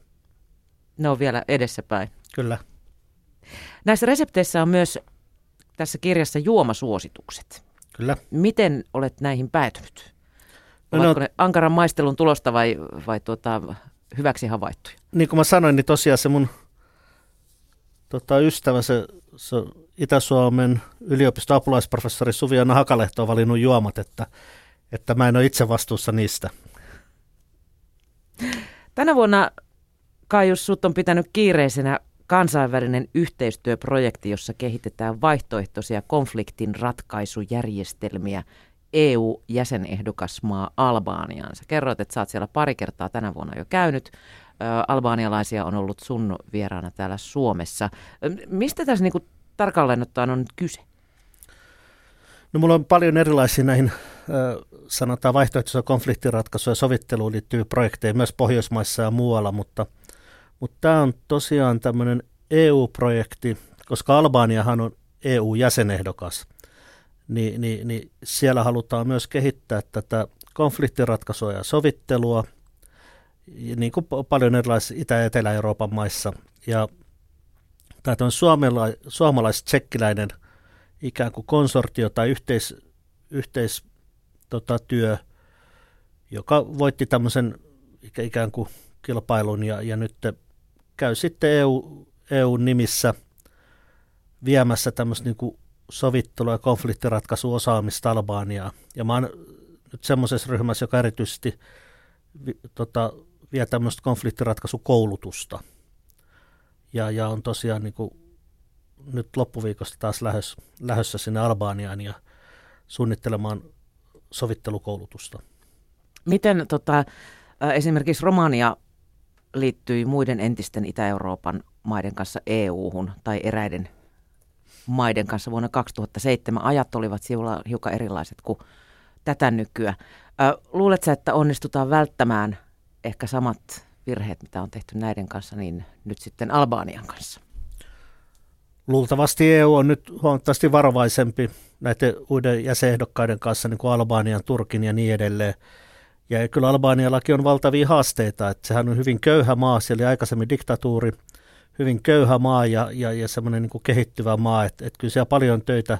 Ne on vielä edessäpäin. Kyllä. Näissä resepteissä on myös tässä kirjassa juomasuositukset. Kyllä. Miten olet näihin päätynyt? No, Ovatko no, ne ankaran maistelun tulosta vai, vai tuota, hyväksi havaittuja? niin kuin mä sanoin, niin tosiaan se mun tota, ystävä, se, se Itä-Suomen yliopiston apulaisprofessori Suviana Hakalehto on valinnut juomat, että, että mä en ole itse vastuussa niistä. Tänä vuonna Kaius sut on pitänyt kiireisenä kansainvälinen yhteistyöprojekti, jossa kehitetään vaihtoehtoisia konfliktin ratkaisujärjestelmiä EU-jäsenehdokasmaa Albaaniaan. Sä kerroit, että sä oot siellä pari kertaa tänä vuonna jo käynyt. Albaanialaisia on ollut sun vieraana täällä Suomessa. Mistä tässä niinku tarkalleen ottaen on nyt kyse? No mulla on paljon erilaisia näihin sanotaan vaihtoehtoisia konfliktiratkaisuja ja sovitteluun liittyviä projekteja myös Pohjoismaissa ja muualla, mutta, mutta tämä on tosiaan tämmöinen EU-projekti, koska Albaaniahan on EU-jäsenehdokas, niin, niin, niin siellä halutaan myös kehittää tätä konfliktiratkaisua ja sovittelua, niin kuin pa- paljon erilaisissa Itä- ja Etelä-Euroopan maissa. Ja tämä on suomala- suomalais-tsekkiläinen ikään kuin konsortio tai yhteis, yhteis tota, työ, joka voitti tämmöisen ikä- ikään kuin kilpailun ja, ja nyt käy sitten EU, EU-nimissä viemässä tämmöistä niin sovittelu- ja konfliktiratkaisuosaamista Albaniaa. Ja mä oon nyt semmoisessa ryhmässä, joka erityisesti vi, tota, vie tämmöistä konfliktiratkaisukoulutusta. Ja, ja on tosiaan niin kuin nyt loppuviikosta taas lähes, lähdössä sinne Albaniaan ja suunnittelemaan sovittelukoulutusta. Miten tota, esimerkiksi Romania liittyi muiden entisten Itä-Euroopan maiden kanssa EU-hun tai eräiden maiden kanssa vuonna 2007? Ajat olivat sivulla hiukan erilaiset kuin tätä nykyä. Luuletko, että onnistutaan välttämään ehkä samat virheet, mitä on tehty näiden kanssa, niin nyt sitten Albanian kanssa? Luultavasti EU on nyt huomattavasti varovaisempi näiden uuden jäsenehdokkaiden kanssa, niin kuin Albanian, Turkin ja niin edelleen. Ja kyllä Albaniallakin on valtavia haasteita, että sehän on hyvin köyhä maa, siellä oli aikaisemmin diktatuuri, hyvin köyhä maa ja, ja, ja semmoinen niin kehittyvä maa, että, että kyllä siellä paljon töitä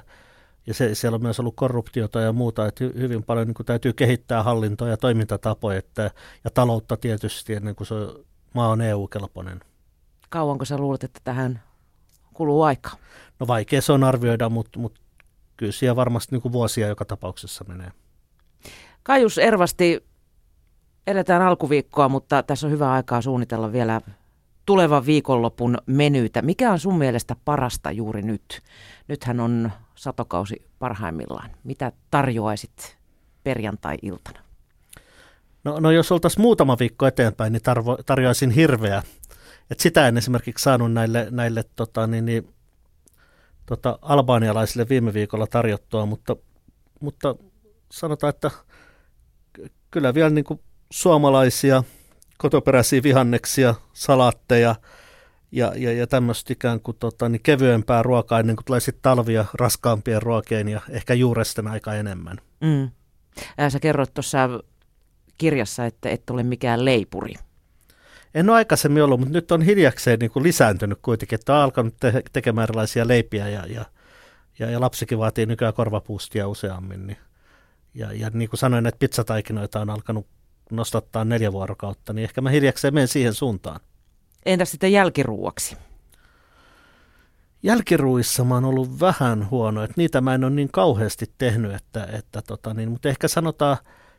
ja se, siellä on myös ollut korruptiota ja muuta, että hy- hyvin paljon niin kuin täytyy kehittää hallintoa ja toimintatapoja että, ja taloutta tietysti ennen kuin se maa on EU-kelpoinen. Kauanko sä luulet, että tähän kuluu aikaa? No vaikea se on arvioida, mutta, mutta kyllä siellä varmasti niin kuin vuosia joka tapauksessa menee. Kaius Ervasti, eletään alkuviikkoa, mutta tässä on hyvä aikaa suunnitella vielä tulevan viikonlopun menyytä. Mikä on sun mielestä parasta juuri nyt? Nythän on satokausi parhaimmillaan. Mitä tarjoaisit perjantai-iltana? No, no jos oltaisiin muutama viikko eteenpäin, niin tarvo, tarjoaisin hirveä. Et sitä en esimerkiksi saanut näille, näille tota, niin, niin, tota, albaanialaisille viime viikolla tarjottua, mutta, mutta sanotaan, että ky- kyllä vielä niin kuin suomalaisia kotoperäisiä vihanneksia, salaatteja ja, ja, ja tämmöistä ikään kuin tota, niin kevyempää ruokaa ennen kuin tulee sitten talvia raskaampien ruokien ja ehkä juuresten aika enemmän. Mm. Ää, Sä kerroit tuossa kirjassa, että et ole mikään leipuri. En ole aikaisemmin ollut, mutta nyt on hiljakseen niin kuin lisääntynyt kuitenkin, että on alkanut te- tekemään erilaisia leipiä ja, ja, ja, ja lapsikin vaatii nykyään korvapuustia useammin. Niin. Ja, ja niin kuin sanoin, että pizzataikinoita on alkanut nostattaa neljä vuorokautta, niin ehkä mä hiljakseen menen siihen suuntaan. Entäs sitten jälkiruuaksi? Jälkiruissa mä oon ollut vähän huono, että niitä mä en ole niin kauheasti tehnyt, että, että tota niin, mutta ehkä sanotaan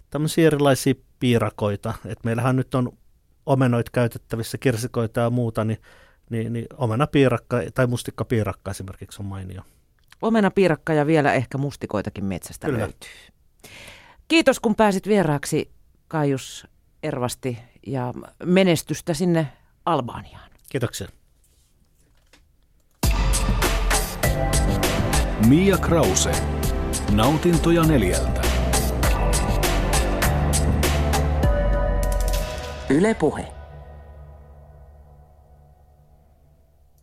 tämmöisiä erilaisia piirakoita, että meillähän nyt on omenoit käytettävissä, kirsikoita ja muuta, niin, niin, niin omenapiirakka tai mustikkapiirakka esimerkiksi on mainio. Omena piirakka ja vielä ehkä mustikoitakin metsästä Kyllä. löytyy. Kiitos kun pääsit vieraaksi Kaius Ervasti ja menestystä sinne Albaniaan. Kiitoksia. Mia Krause. Nautintoja neljältä. Yle Puhe.